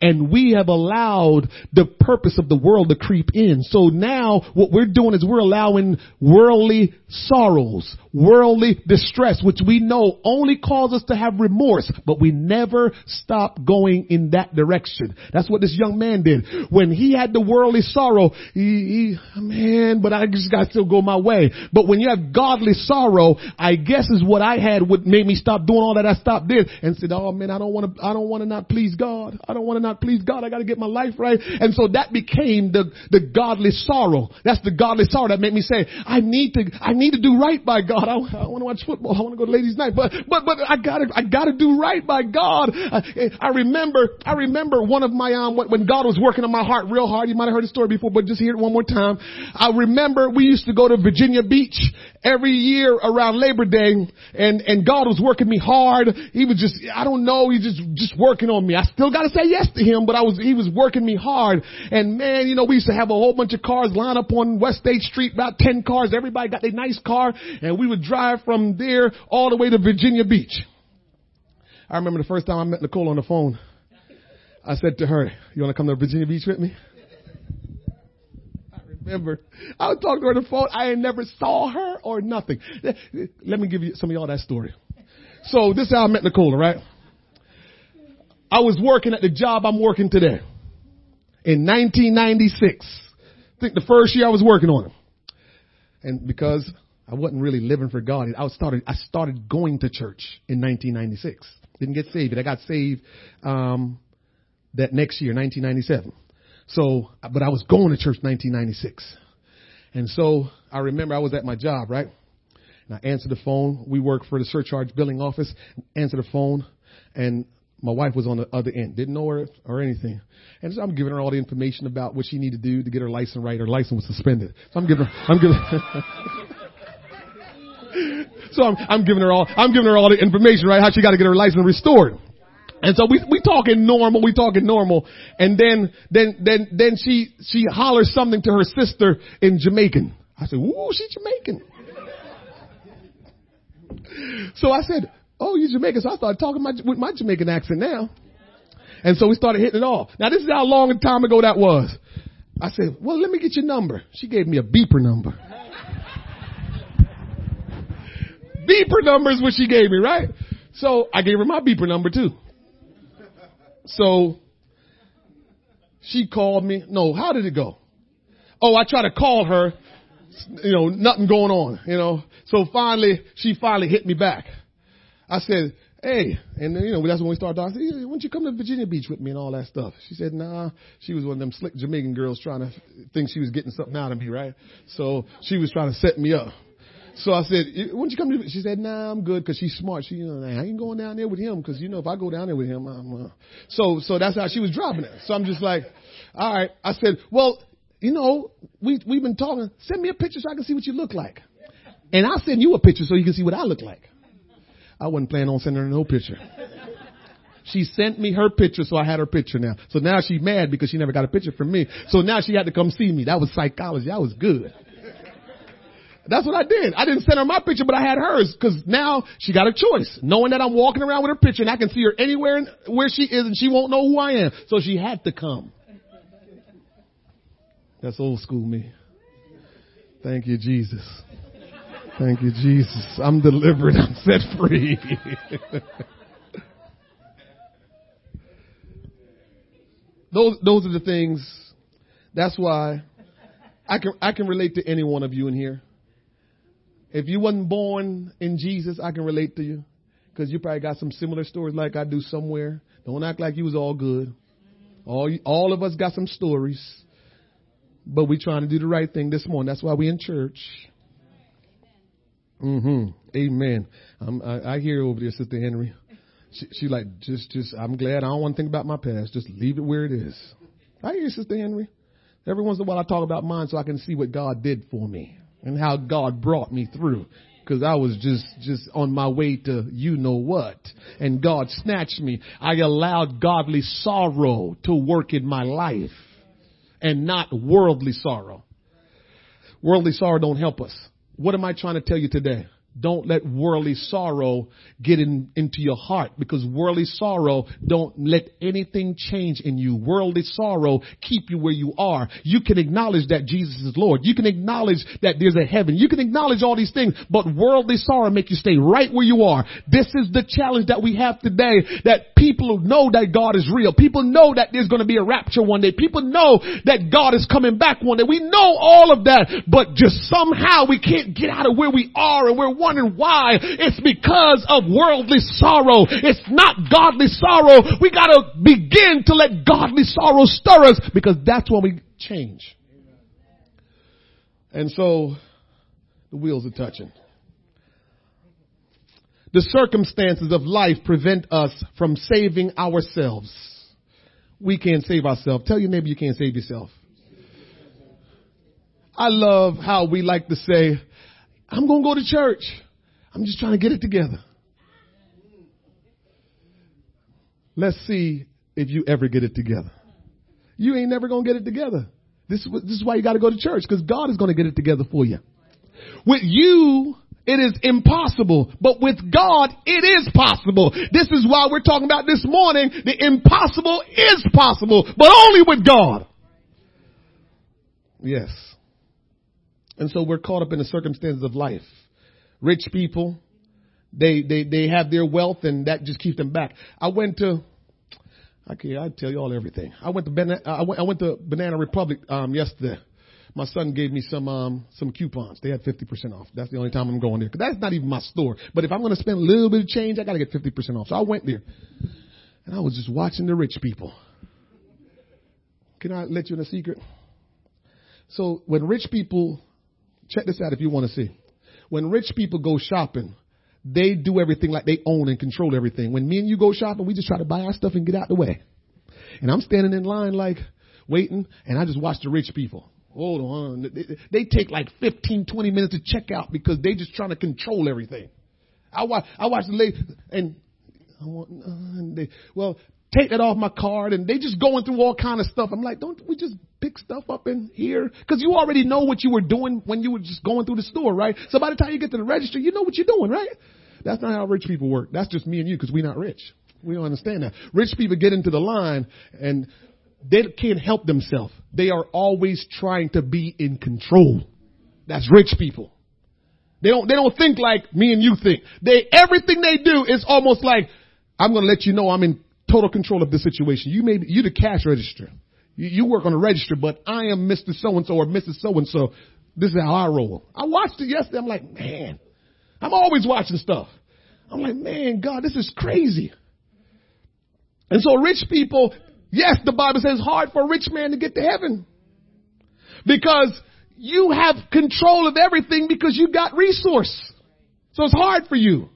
And we have allowed the purpose of the world to creep in. So now what we're doing is we're allowing worldly sorrows, worldly distress, which we know only cause us to have remorse, but we never stop going in that direction. That's what this young man did. When he had the worldly sorrow, he, he man, but I just got to still go my way. But when you have godly sorrow, I guess is what I had would made me stop doing all that I stopped did and said, oh man, I don't want to, I don't want to not please God. I don't want to not please God. I got to get my life right. And so that became the, the godly sorrow. That's the godly sorrow that made me say, I need to, I need to do right by God. I, I want to watch football. I want to go to ladies night, but, but, but I gotta, I gotta do right by God. I, I remember, I remember one of my, um, when God was working on my heart real hard. You might have heard the story before, but just hear it one more time. I remember we used to go to Virginia Beach every year around Labor Day and, and God was working me hard. He was just, I don't know, he just, just working on me. I still gotta say yes to him, but I was, he was working me hard. And man, you know, we used to have a whole bunch of cars line up on West State Street, about 10 cars. Everybody got their nice car and we would drive from there all the way to Virginia Beach. I remember the first time I met Nicole on the phone. I said to her, you want to come to Virginia Beach with me? I remember. I was talking to her on the phone. I never saw her or nothing. Let me give you some of y'all that story. So this is how I met Nicole, right? I was working at the job I'm working today in 1996. I think the first year I was working on it. And because I wasn't really living for God, I started, I started going to church in 1996. Didn't get saved, but I got saved, um, that next year, 1997. So, but I was going to church 1996. And so I remember I was at my job, right? And I answered the phone. We work for the surcharge billing office. Answered the phone and my wife was on the other end, didn't know her or anything. And so I'm giving her all the information about what she needed to do to get her license right. Her license was suspended. So I'm giving her, I'm giving, <laughs> so I'm, I'm giving her all, I'm giving her all the information, right? How she got to get her license restored. And so we, we talking normal, we talking normal. And then, then, then, then she, she hollers something to her sister in Jamaican. I said, ooh, she's Jamaican. <laughs> so I said, oh, you Jamaican. So I started talking my, with my Jamaican accent now. And so we started hitting it off. Now this is how long a time ago that was. I said, well, let me get your number. She gave me a beeper number. <laughs> beeper number is what she gave me, right? So I gave her my beeper number too. So she called me. No, how did it go? Oh, I tried to call her. You know, nothing going on, you know. So finally, she finally hit me back. I said, hey, and you know, that's when we started talking. I said, why don't you come to Virginia Beach with me and all that stuff? She said, nah. She was one of them slick Jamaican girls trying to think she was getting something out of me, right? So she was trying to set me up. So I said, why don't you come to, she said, nah, I'm good because she's smart. She, you know, I ain't going down there with him because, you know, if I go down there with him, I'm, uh, so, so that's how she was dropping it. So I'm just like, all right. I said, well, you know, we, we've been talking. Send me a picture so I can see what you look like. And I'll send you a picture so you can see what I look like. I wasn't planning on sending her no picture. She sent me her picture, so I had her picture now. So now she's mad because she never got a picture from me. So now she had to come see me. That was psychology. That was good. That's what I did. I didn't send her my picture, but I had hers because now she got a choice. Knowing that I'm walking around with her picture and I can see her anywhere where she is and she won't know who I am. So she had to come. That's old school me. Thank you, Jesus. Thank you, Jesus. I'm delivered. I'm set free. <laughs> those, those are the things. That's why I can, I can relate to any one of you in here. If you wasn't born in Jesus, I can relate to you. Cause you probably got some similar stories like I do somewhere. Don't act like you was all good. All, all of us got some stories. But we trying to do the right thing this morning. That's why we in church. Mm-hmm. Amen. I, I hear over there, Sister Henry. She, she like, just, just, I'm glad I don't want to think about my past. Just leave it where it is. I hear you, Sister Henry. Every once in a while I talk about mine so I can see what God did for me and how God brought me through. Cause I was just, just on my way to you know what. And God snatched me. I allowed godly sorrow to work in my life and not worldly sorrow. Worldly sorrow don't help us. What am I trying to tell you today? Don't let worldly sorrow get in, into your heart because worldly sorrow don't let anything change in you. Worldly sorrow keep you where you are. You can acknowledge that Jesus is Lord. You can acknowledge that there's a heaven. You can acknowledge all these things, but worldly sorrow make you stay right where you are. This is the challenge that we have today that people know that God is real. People know that there's going to be a rapture one day. People know that God is coming back one day. We know all of that, but just somehow we can't get out of where we are and we're wondering why. It's because of worldly sorrow. It's not godly sorrow. We gotta begin to let godly sorrow stir us because that's when we change. And so the wheels are touching. The circumstances of life prevent us from saving ourselves. We can't save ourselves. Tell your neighbor you can't save yourself. I love how we like to say, I'm going to go to church. I'm just trying to get it together. Let's see if you ever get it together. You ain't never going to get it together. This, this is why you got to go to church because God is going to get it together for you. With you, it is impossible, but with God, it is possible. This is why we're talking about this morning. The impossible is possible, but only with God. Yes. And so we're caught up in the circumstances of life. Rich people, they, they, they have their wealth and that just keeps them back. I went to, okay, I tell you all everything. I went to Banana, I went, I went to Banana Republic, um, yesterday my son gave me some um some coupons. They had 50% off. That's the only time I'm going there. Cause that's not even my store. But if I'm going to spend a little bit of change, I got to get 50% off. So I went there. And I was just watching the rich people. Can I let you in a secret? So when rich people, check this out if you want to see. When rich people go shopping, they do everything like they own and control everything. When me and you go shopping, we just try to buy our stuff and get out the way. And I'm standing in line like waiting and I just watch the rich people. Hold on. They, they take like 15, 20 minutes to check out because they just trying to control everything. I watch, I watch the lady and I want, uh, they, well, take that off my card and they just going through all kind of stuff. I'm like, don't we just pick stuff up in here? Cause you already know what you were doing when you were just going through the store, right? So by the time you get to the register, you know what you're doing, right? That's not how rich people work. That's just me and you because we're not rich. We don't understand that. Rich people get into the line and they can't help themselves. They are always trying to be in control. That's rich people. They don't, they don't think like me and you think. They, everything they do is almost like, I'm to let you know I'm in total control of the situation. You may you the cash register. You, you work on the register, but I am Mr. So-and-so or Mrs. So-and-so. This is how I roll. I watched it yesterday. I'm like, man, I'm always watching stuff. I'm like, man, God, this is crazy. And so rich people, Yes, the Bible says hard for a rich man to get to heaven. Because you have control of everything because you got resource. So it's hard for you.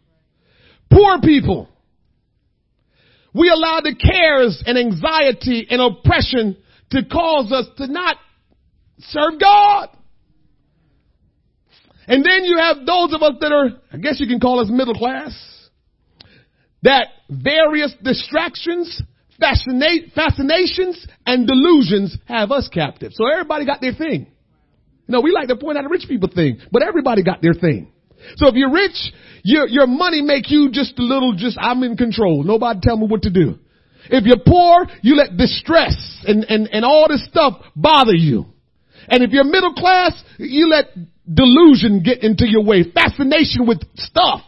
Poor people. We allow the cares and anxiety and oppression to cause us to not serve God. And then you have those of us that are, I guess you can call us middle class, that various distractions fascinate, fascinations and delusions have us captive. So everybody got their thing. You know, we like to point out a rich people thing, but everybody got their thing. So if you're rich, your, your money make you just a little, just, I'm in control. Nobody tell me what to do. If you're poor, you let distress and, and, and all this stuff bother you. And if you're middle class, you let delusion get into your way. Fascination with stuff.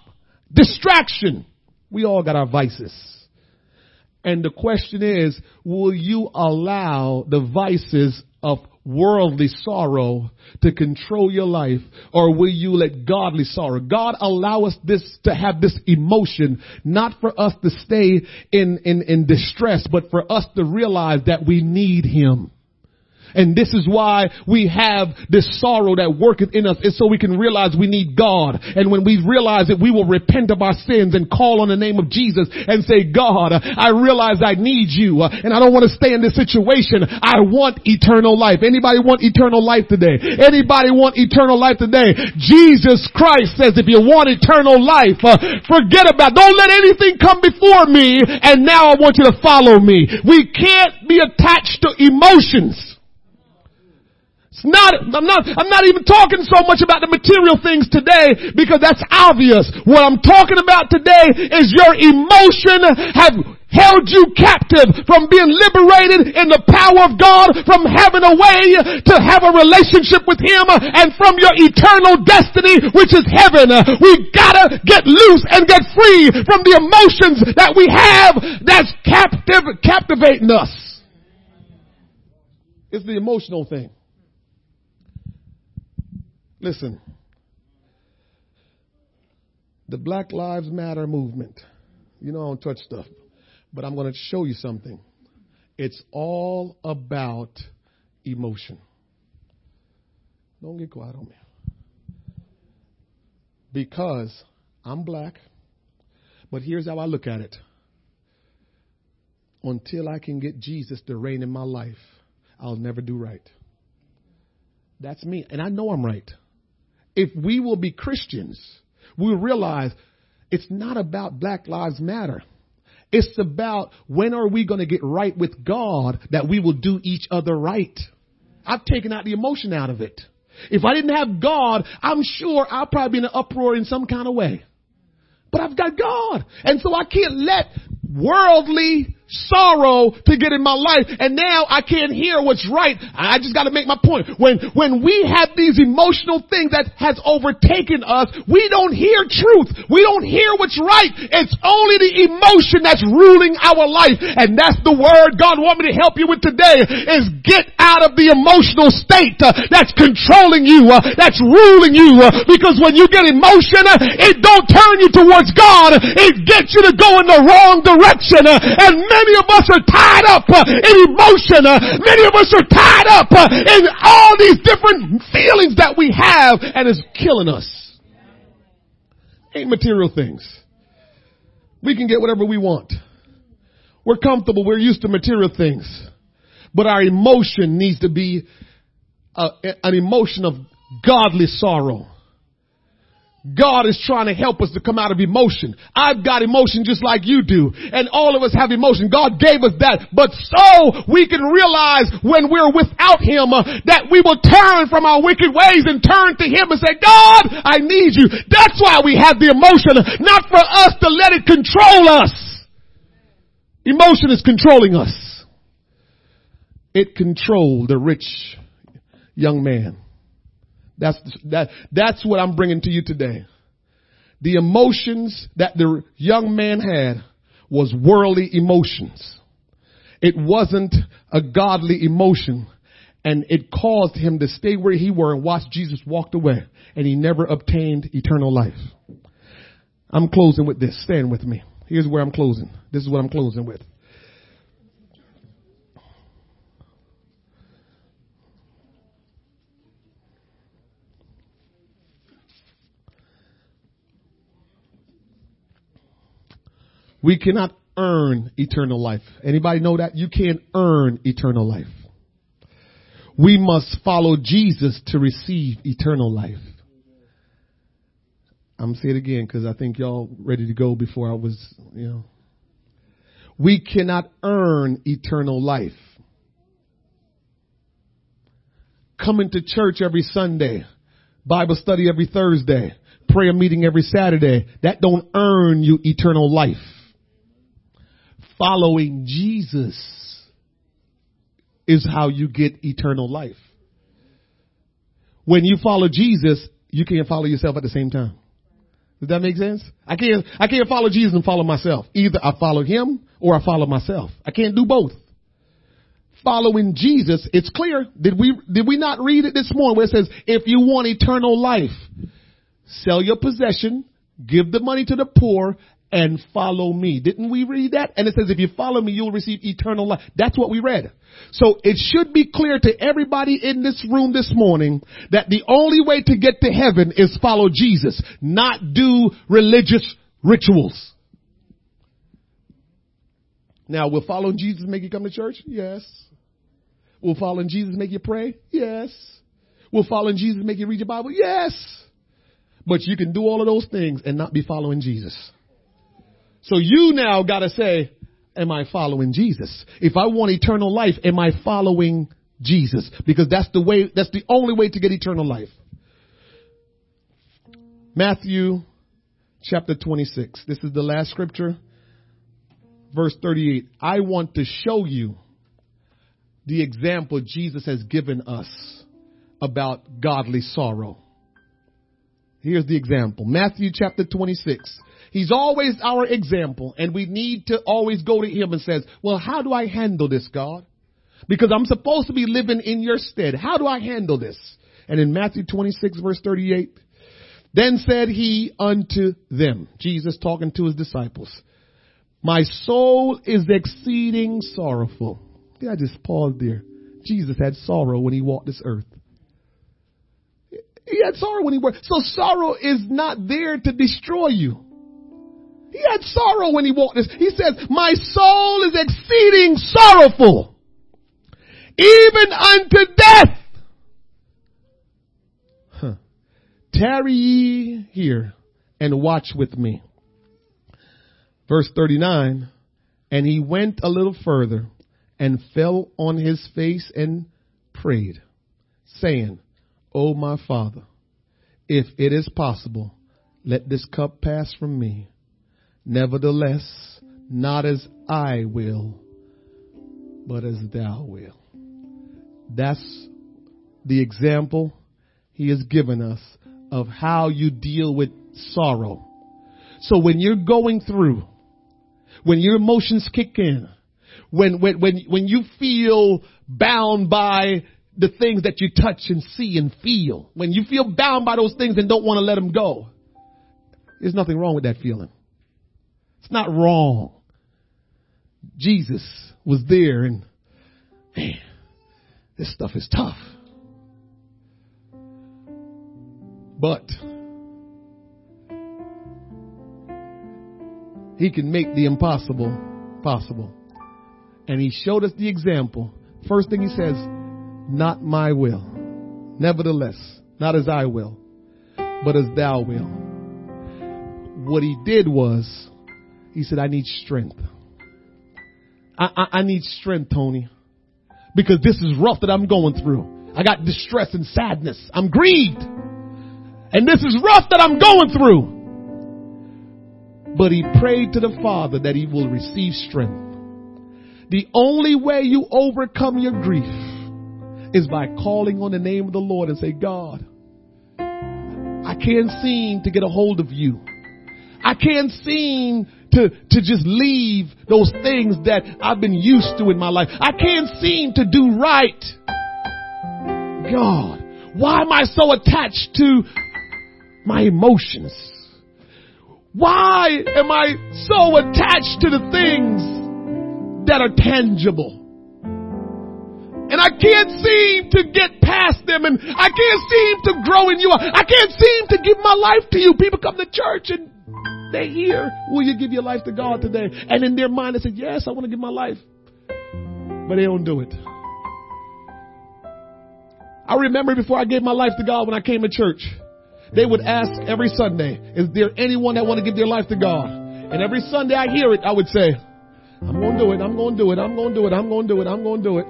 Distraction. We all got our vices. And the question is, will you allow the vices of worldly sorrow to control your life or will you let godly sorrow? God allow us this to have this emotion, not for us to stay in, in, in distress, but for us to realize that we need Him. And this is why we have this sorrow that worketh in us is so we can realize we need God. And when we realize it, we will repent of our sins and call on the name of Jesus and say, God, I realize I need you and I don't want to stay in this situation. I want eternal life. Anybody want eternal life today? Anybody want eternal life today? Jesus Christ says if you want eternal life, uh, forget about, don't let anything come before me and now I want you to follow me. We can't be attached to emotions. Not, I'm not, I'm not even talking so much about the material things today because that's obvious. What I'm talking about today is your emotion have held you captive from being liberated in the power of God, from having a way to have a relationship with Him and from your eternal destiny, which is heaven. We gotta get loose and get free from the emotions that we have that's captive, captivating us. It's the emotional thing. Listen. The Black Lives Matter movement. You know, I don't touch stuff, but I'm going to show you something. It's all about emotion. Don't get quiet on me. Because I'm black, but here's how I look at it. Until I can get Jesus to reign in my life, I'll never do right. That's me. And I know I'm right. If we will be Christians, we'll realize it's not about Black Lives Matter. It's about when are we going to get right with God that we will do each other right. I've taken out the emotion out of it. If I didn't have God, I'm sure I'll probably be in an uproar in some kind of way. But I've got God. And so I can't let worldly sorrow to get in my life and now I can't hear what's right. I just gotta make my point. When, when we have these emotional things that has overtaken us, we don't hear truth. We don't hear what's right. It's only the emotion that's ruling our life. And that's the word God want me to help you with today is get out of the emotional state uh, that's controlling you, uh, that's ruling you. Uh, because when you get emotion, it don't turn you towards God. It gets you to go in the wrong direction. And Many of us are tied up uh, in emotion. Uh, many of us are tied up uh, in all these different feelings that we have and it's killing us. Ain't material things. We can get whatever we want. We're comfortable. We're used to material things. But our emotion needs to be a, an emotion of godly sorrow. God is trying to help us to come out of emotion. I've got emotion just like you do. And all of us have emotion. God gave us that. But so we can realize when we're without Him uh, that we will turn from our wicked ways and turn to Him and say, God, I need you. That's why we have the emotion, not for us to let it control us. Emotion is controlling us. It controlled the rich young man. That's, that, that's what I'm bringing to you today. The emotions that the young man had was worldly emotions. It wasn't a godly emotion. And it caused him to stay where he were and watch Jesus walked away. And he never obtained eternal life. I'm closing with this. Stand with me. Here's where I'm closing. This is what I'm closing with. We cannot earn eternal life. Anybody know that? You can't earn eternal life. We must follow Jesus to receive eternal life. I'm gonna say it again because I think y'all ready to go before I was, you know. We cannot earn eternal life. Coming to church every Sunday, Bible study every Thursday, prayer meeting every Saturday, that don't earn you eternal life following Jesus is how you get eternal life. When you follow Jesus, you can't follow yourself at the same time. Does that make sense? I can't, I can't follow Jesus and follow myself. Either I follow him or I follow myself. I can't do both. Following Jesus, it's clear. Did we, did we not read it this morning where it says, if you want eternal life, sell your possession, give the money to the poor, and follow me. Didn't we read that? And it says, if you follow me, you'll receive eternal life. That's what we read. So it should be clear to everybody in this room this morning that the only way to get to heaven is follow Jesus, not do religious rituals. Now, will following Jesus make you come to church? Yes. Will following Jesus make you pray? Yes. Will following Jesus make you read your Bible? Yes. But you can do all of those things and not be following Jesus. So you now gotta say, am I following Jesus? If I want eternal life, am I following Jesus? Because that's the way, that's the only way to get eternal life. Matthew chapter 26. This is the last scripture. Verse 38. I want to show you the example Jesus has given us about godly sorrow. Here's the example. Matthew chapter 26 He's always our example and we need to always go to him and says, well, how do I handle this, God? Because I'm supposed to be living in your stead. How do I handle this? And in Matthew 26 verse 38, Then said he unto them, Jesus talking to his disciples, my soul is exceeding sorrowful. Yeah, I just pause there. Jesus had sorrow when he walked this earth. He had sorrow when he worked. So sorrow is not there to destroy you. He had sorrow when he walked this. He says, my soul is exceeding sorrowful, even unto death. Huh. Tarry ye here and watch with me. Verse 39, and he went a little further and fell on his face and prayed, saying, O my father, if it is possible, let this cup pass from me. Nevertheless, not as I will, but as thou will. That's the example he has given us of how you deal with sorrow. So when you're going through, when your emotions kick in, when, when, when, when you feel bound by the things that you touch and see and feel, when you feel bound by those things and don't want to let them go, there's nothing wrong with that feeling. It's not wrong. Jesus was there and man, this stuff is tough. But he can make the impossible possible. And he showed us the example. First thing he says, not my will. Nevertheless, not as I will, but as thou will. What he did was, he said, I need strength. I, I, I need strength, Tony. Because this is rough that I'm going through. I got distress and sadness. I'm grieved. And this is rough that I'm going through. But he prayed to the Father that he will receive strength. The only way you overcome your grief is by calling on the name of the Lord and say, God, I can't seem to get a hold of you. I can't seem to, to just leave those things that I've been used to in my life. I can't seem to do right. God, why am I so attached to my emotions? Why am I so attached to the things that are tangible? And I can't seem to get past them and I can't seem to grow in you. I can't seem to give my life to you. People come to church and they hear, will you give your life to God today? And in their mind they say, yes, I want to give my life. But they don't do it. I remember before I gave my life to God when I came to church, they would ask every Sunday, is there anyone that want to give their life to God? And every Sunday I hear it, I would say, I'm going to do it, I'm going to do it, I'm going to do it, I'm going to do it, I'm going to do it.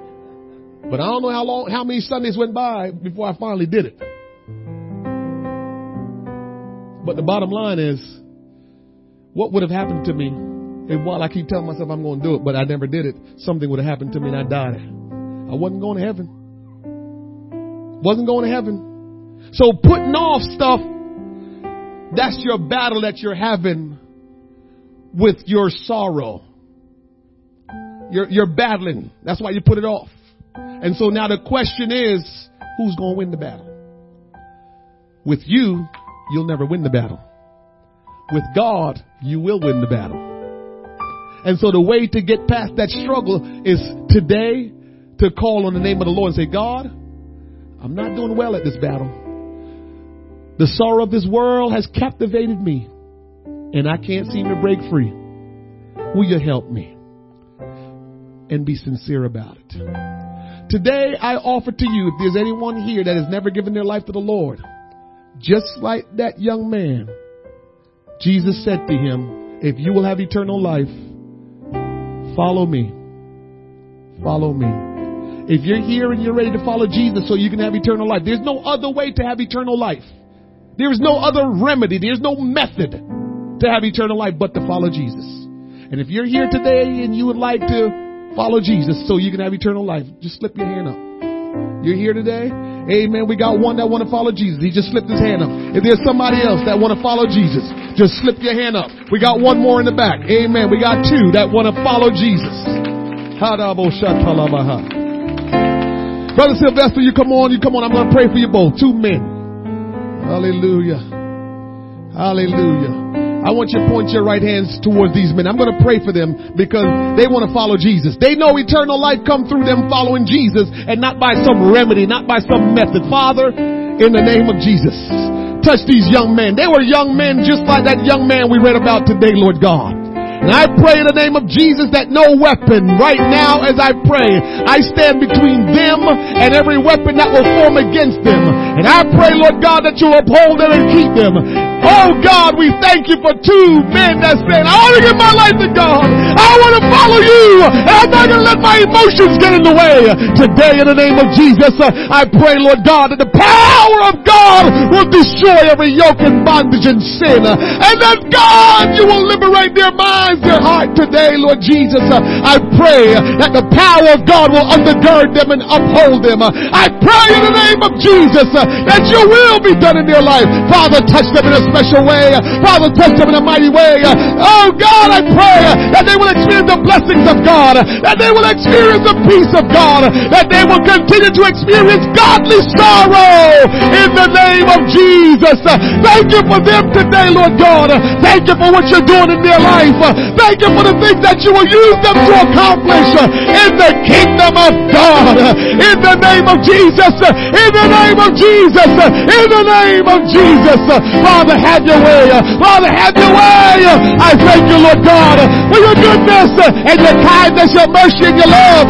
But I don't know how long, how many Sundays went by before I finally did it. But the bottom line is, what would have happened to me if while I keep telling myself I'm going to do it, but I never did it, something would have happened to me and I died. I wasn't going to heaven. Wasn't going to heaven. So putting off stuff, that's your battle that you're having with your sorrow. You're, you're battling. That's why you put it off. And so now the question is, who's going to win the battle? With you, you'll never win the battle. With God, you will win the battle. And so the way to get past that struggle is today to call on the name of the Lord and say, God, I'm not doing well at this battle. The sorrow of this world has captivated me and I can't seem to break free. Will you help me? And be sincere about it. Today I offer to you, if there's anyone here that has never given their life to the Lord, just like that young man, Jesus said to him, if you will have eternal life, follow me. Follow me. If you're here and you're ready to follow Jesus so you can have eternal life, there's no other way to have eternal life. There is no other remedy. There's no method to have eternal life but to follow Jesus. And if you're here today and you would like to follow Jesus so you can have eternal life, just slip your hand up. You're here today? Amen. We got one that want to follow Jesus. He just slipped his hand up. If there's somebody else that want to follow Jesus, just slip your hand up. We got one more in the back. Amen. We got two that want to follow Jesus. Brother Sylvester, you come on, you come on. I'm going to pray for you both. Two men. Hallelujah. Hallelujah. I want you to point your right hands towards these men. I'm going to pray for them because they want to follow Jesus. They know eternal life come through them following Jesus and not by some remedy, not by some method. Father, in the name of Jesus, touch these young men. They were young men just like that young man we read about today, Lord God. And I pray in the name of Jesus that no weapon right now as I pray, I stand between them and every weapon that will form against them. And I pray, Lord God, that you uphold them and keep them. Oh God, we thank you for two men that said, I want to give my life to God. I want to follow you. And I'm not going to let my emotions get in the way. Today in the name of Jesus, uh, I pray, Lord God, that the power of God will destroy every yoke and bondage and sin. And that God, you will liberate their minds, their heart today, Lord Jesus. Uh, I pray that the power of God will undergird them and uphold them. Uh, I pray in the name of Jesus that your will be done in their life. Father, touch them in a special way. Father, touch them in a mighty way. Oh God, I pray that they will experience the blessings of God, that they will experience the peace of God, that they will continue to experience godly sorrow in the name of Jesus. Thank you for them today, Lord God. Thank you for what you're doing in their life. Thank you for the things that you will use them to accomplish in the kingdom of God. In the name of Jesus. In the name of Jesus. In the name of Jesus. Father, have your way. Father, have your way. I thank you, Lord God, for your goodness and your kindness, your mercy and your love.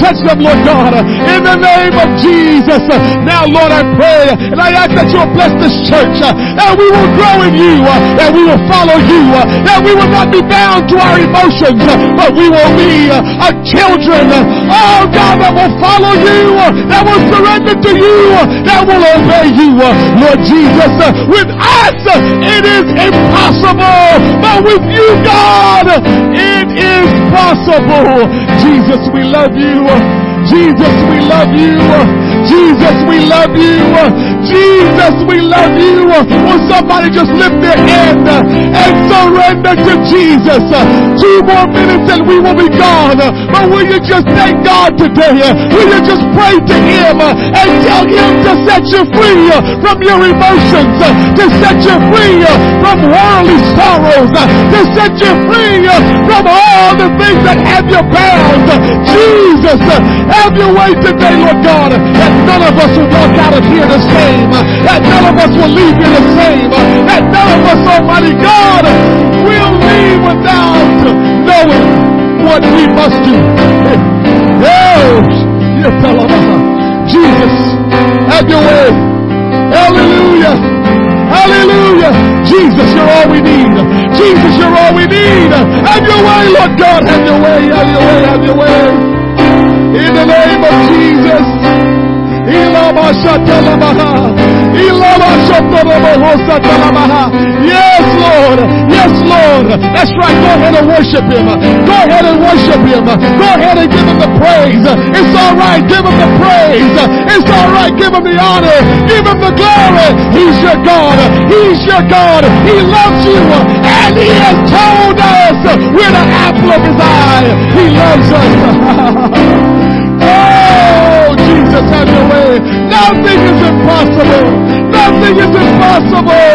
Touch them, Lord God, in the name of Jesus. Now, Lord, I pray and I ask that you will bless this church, that we will grow in you, that we will follow you, that we will not be bound to our emotions, but we will be a children, oh God, that will follow you, that will surrender to you, that will obey you, Lord Jesus. With us, it is impossible. But with you, God, it is possible. Jesus, we love you. Jesus, we love you. Jesus, we love you. Jesus, we love you. Will somebody just lift their hand and surrender to Jesus? Two more minutes and we will be gone. But will you just thank God today? Will you just pray to Him and tell Him to set you free from your emotions, to set you free from worldly sorrows, to set you free from all the things that have you bound. Jesus, have your way today, Lord God, that none of us will walk out of here the same, that none of us will leave here the same, that none of us, Almighty God, will leave without knowing what we must do. Oh, <laughs> Jesus, have your way. Hallelujah. Hallelujah. Jesus, you're all we need. Jesus, you're all we need. Have your way, Lord God. Have your way, have your way, have your way. In the name of Jesus. Yes, Lord. Yes, Lord. That's right. Go ahead and worship Him. Go ahead and worship Him. Go ahead and give Him the praise. It's all right. Give Him the praise. It's all right. Give Him the honor. Give Him the glory. He's your God. He's your God. He loves you. And He has told us we're the apple of His eye. He loves us. <laughs> Jesus, have your way. Nothing is impossible. Nothing is impossible.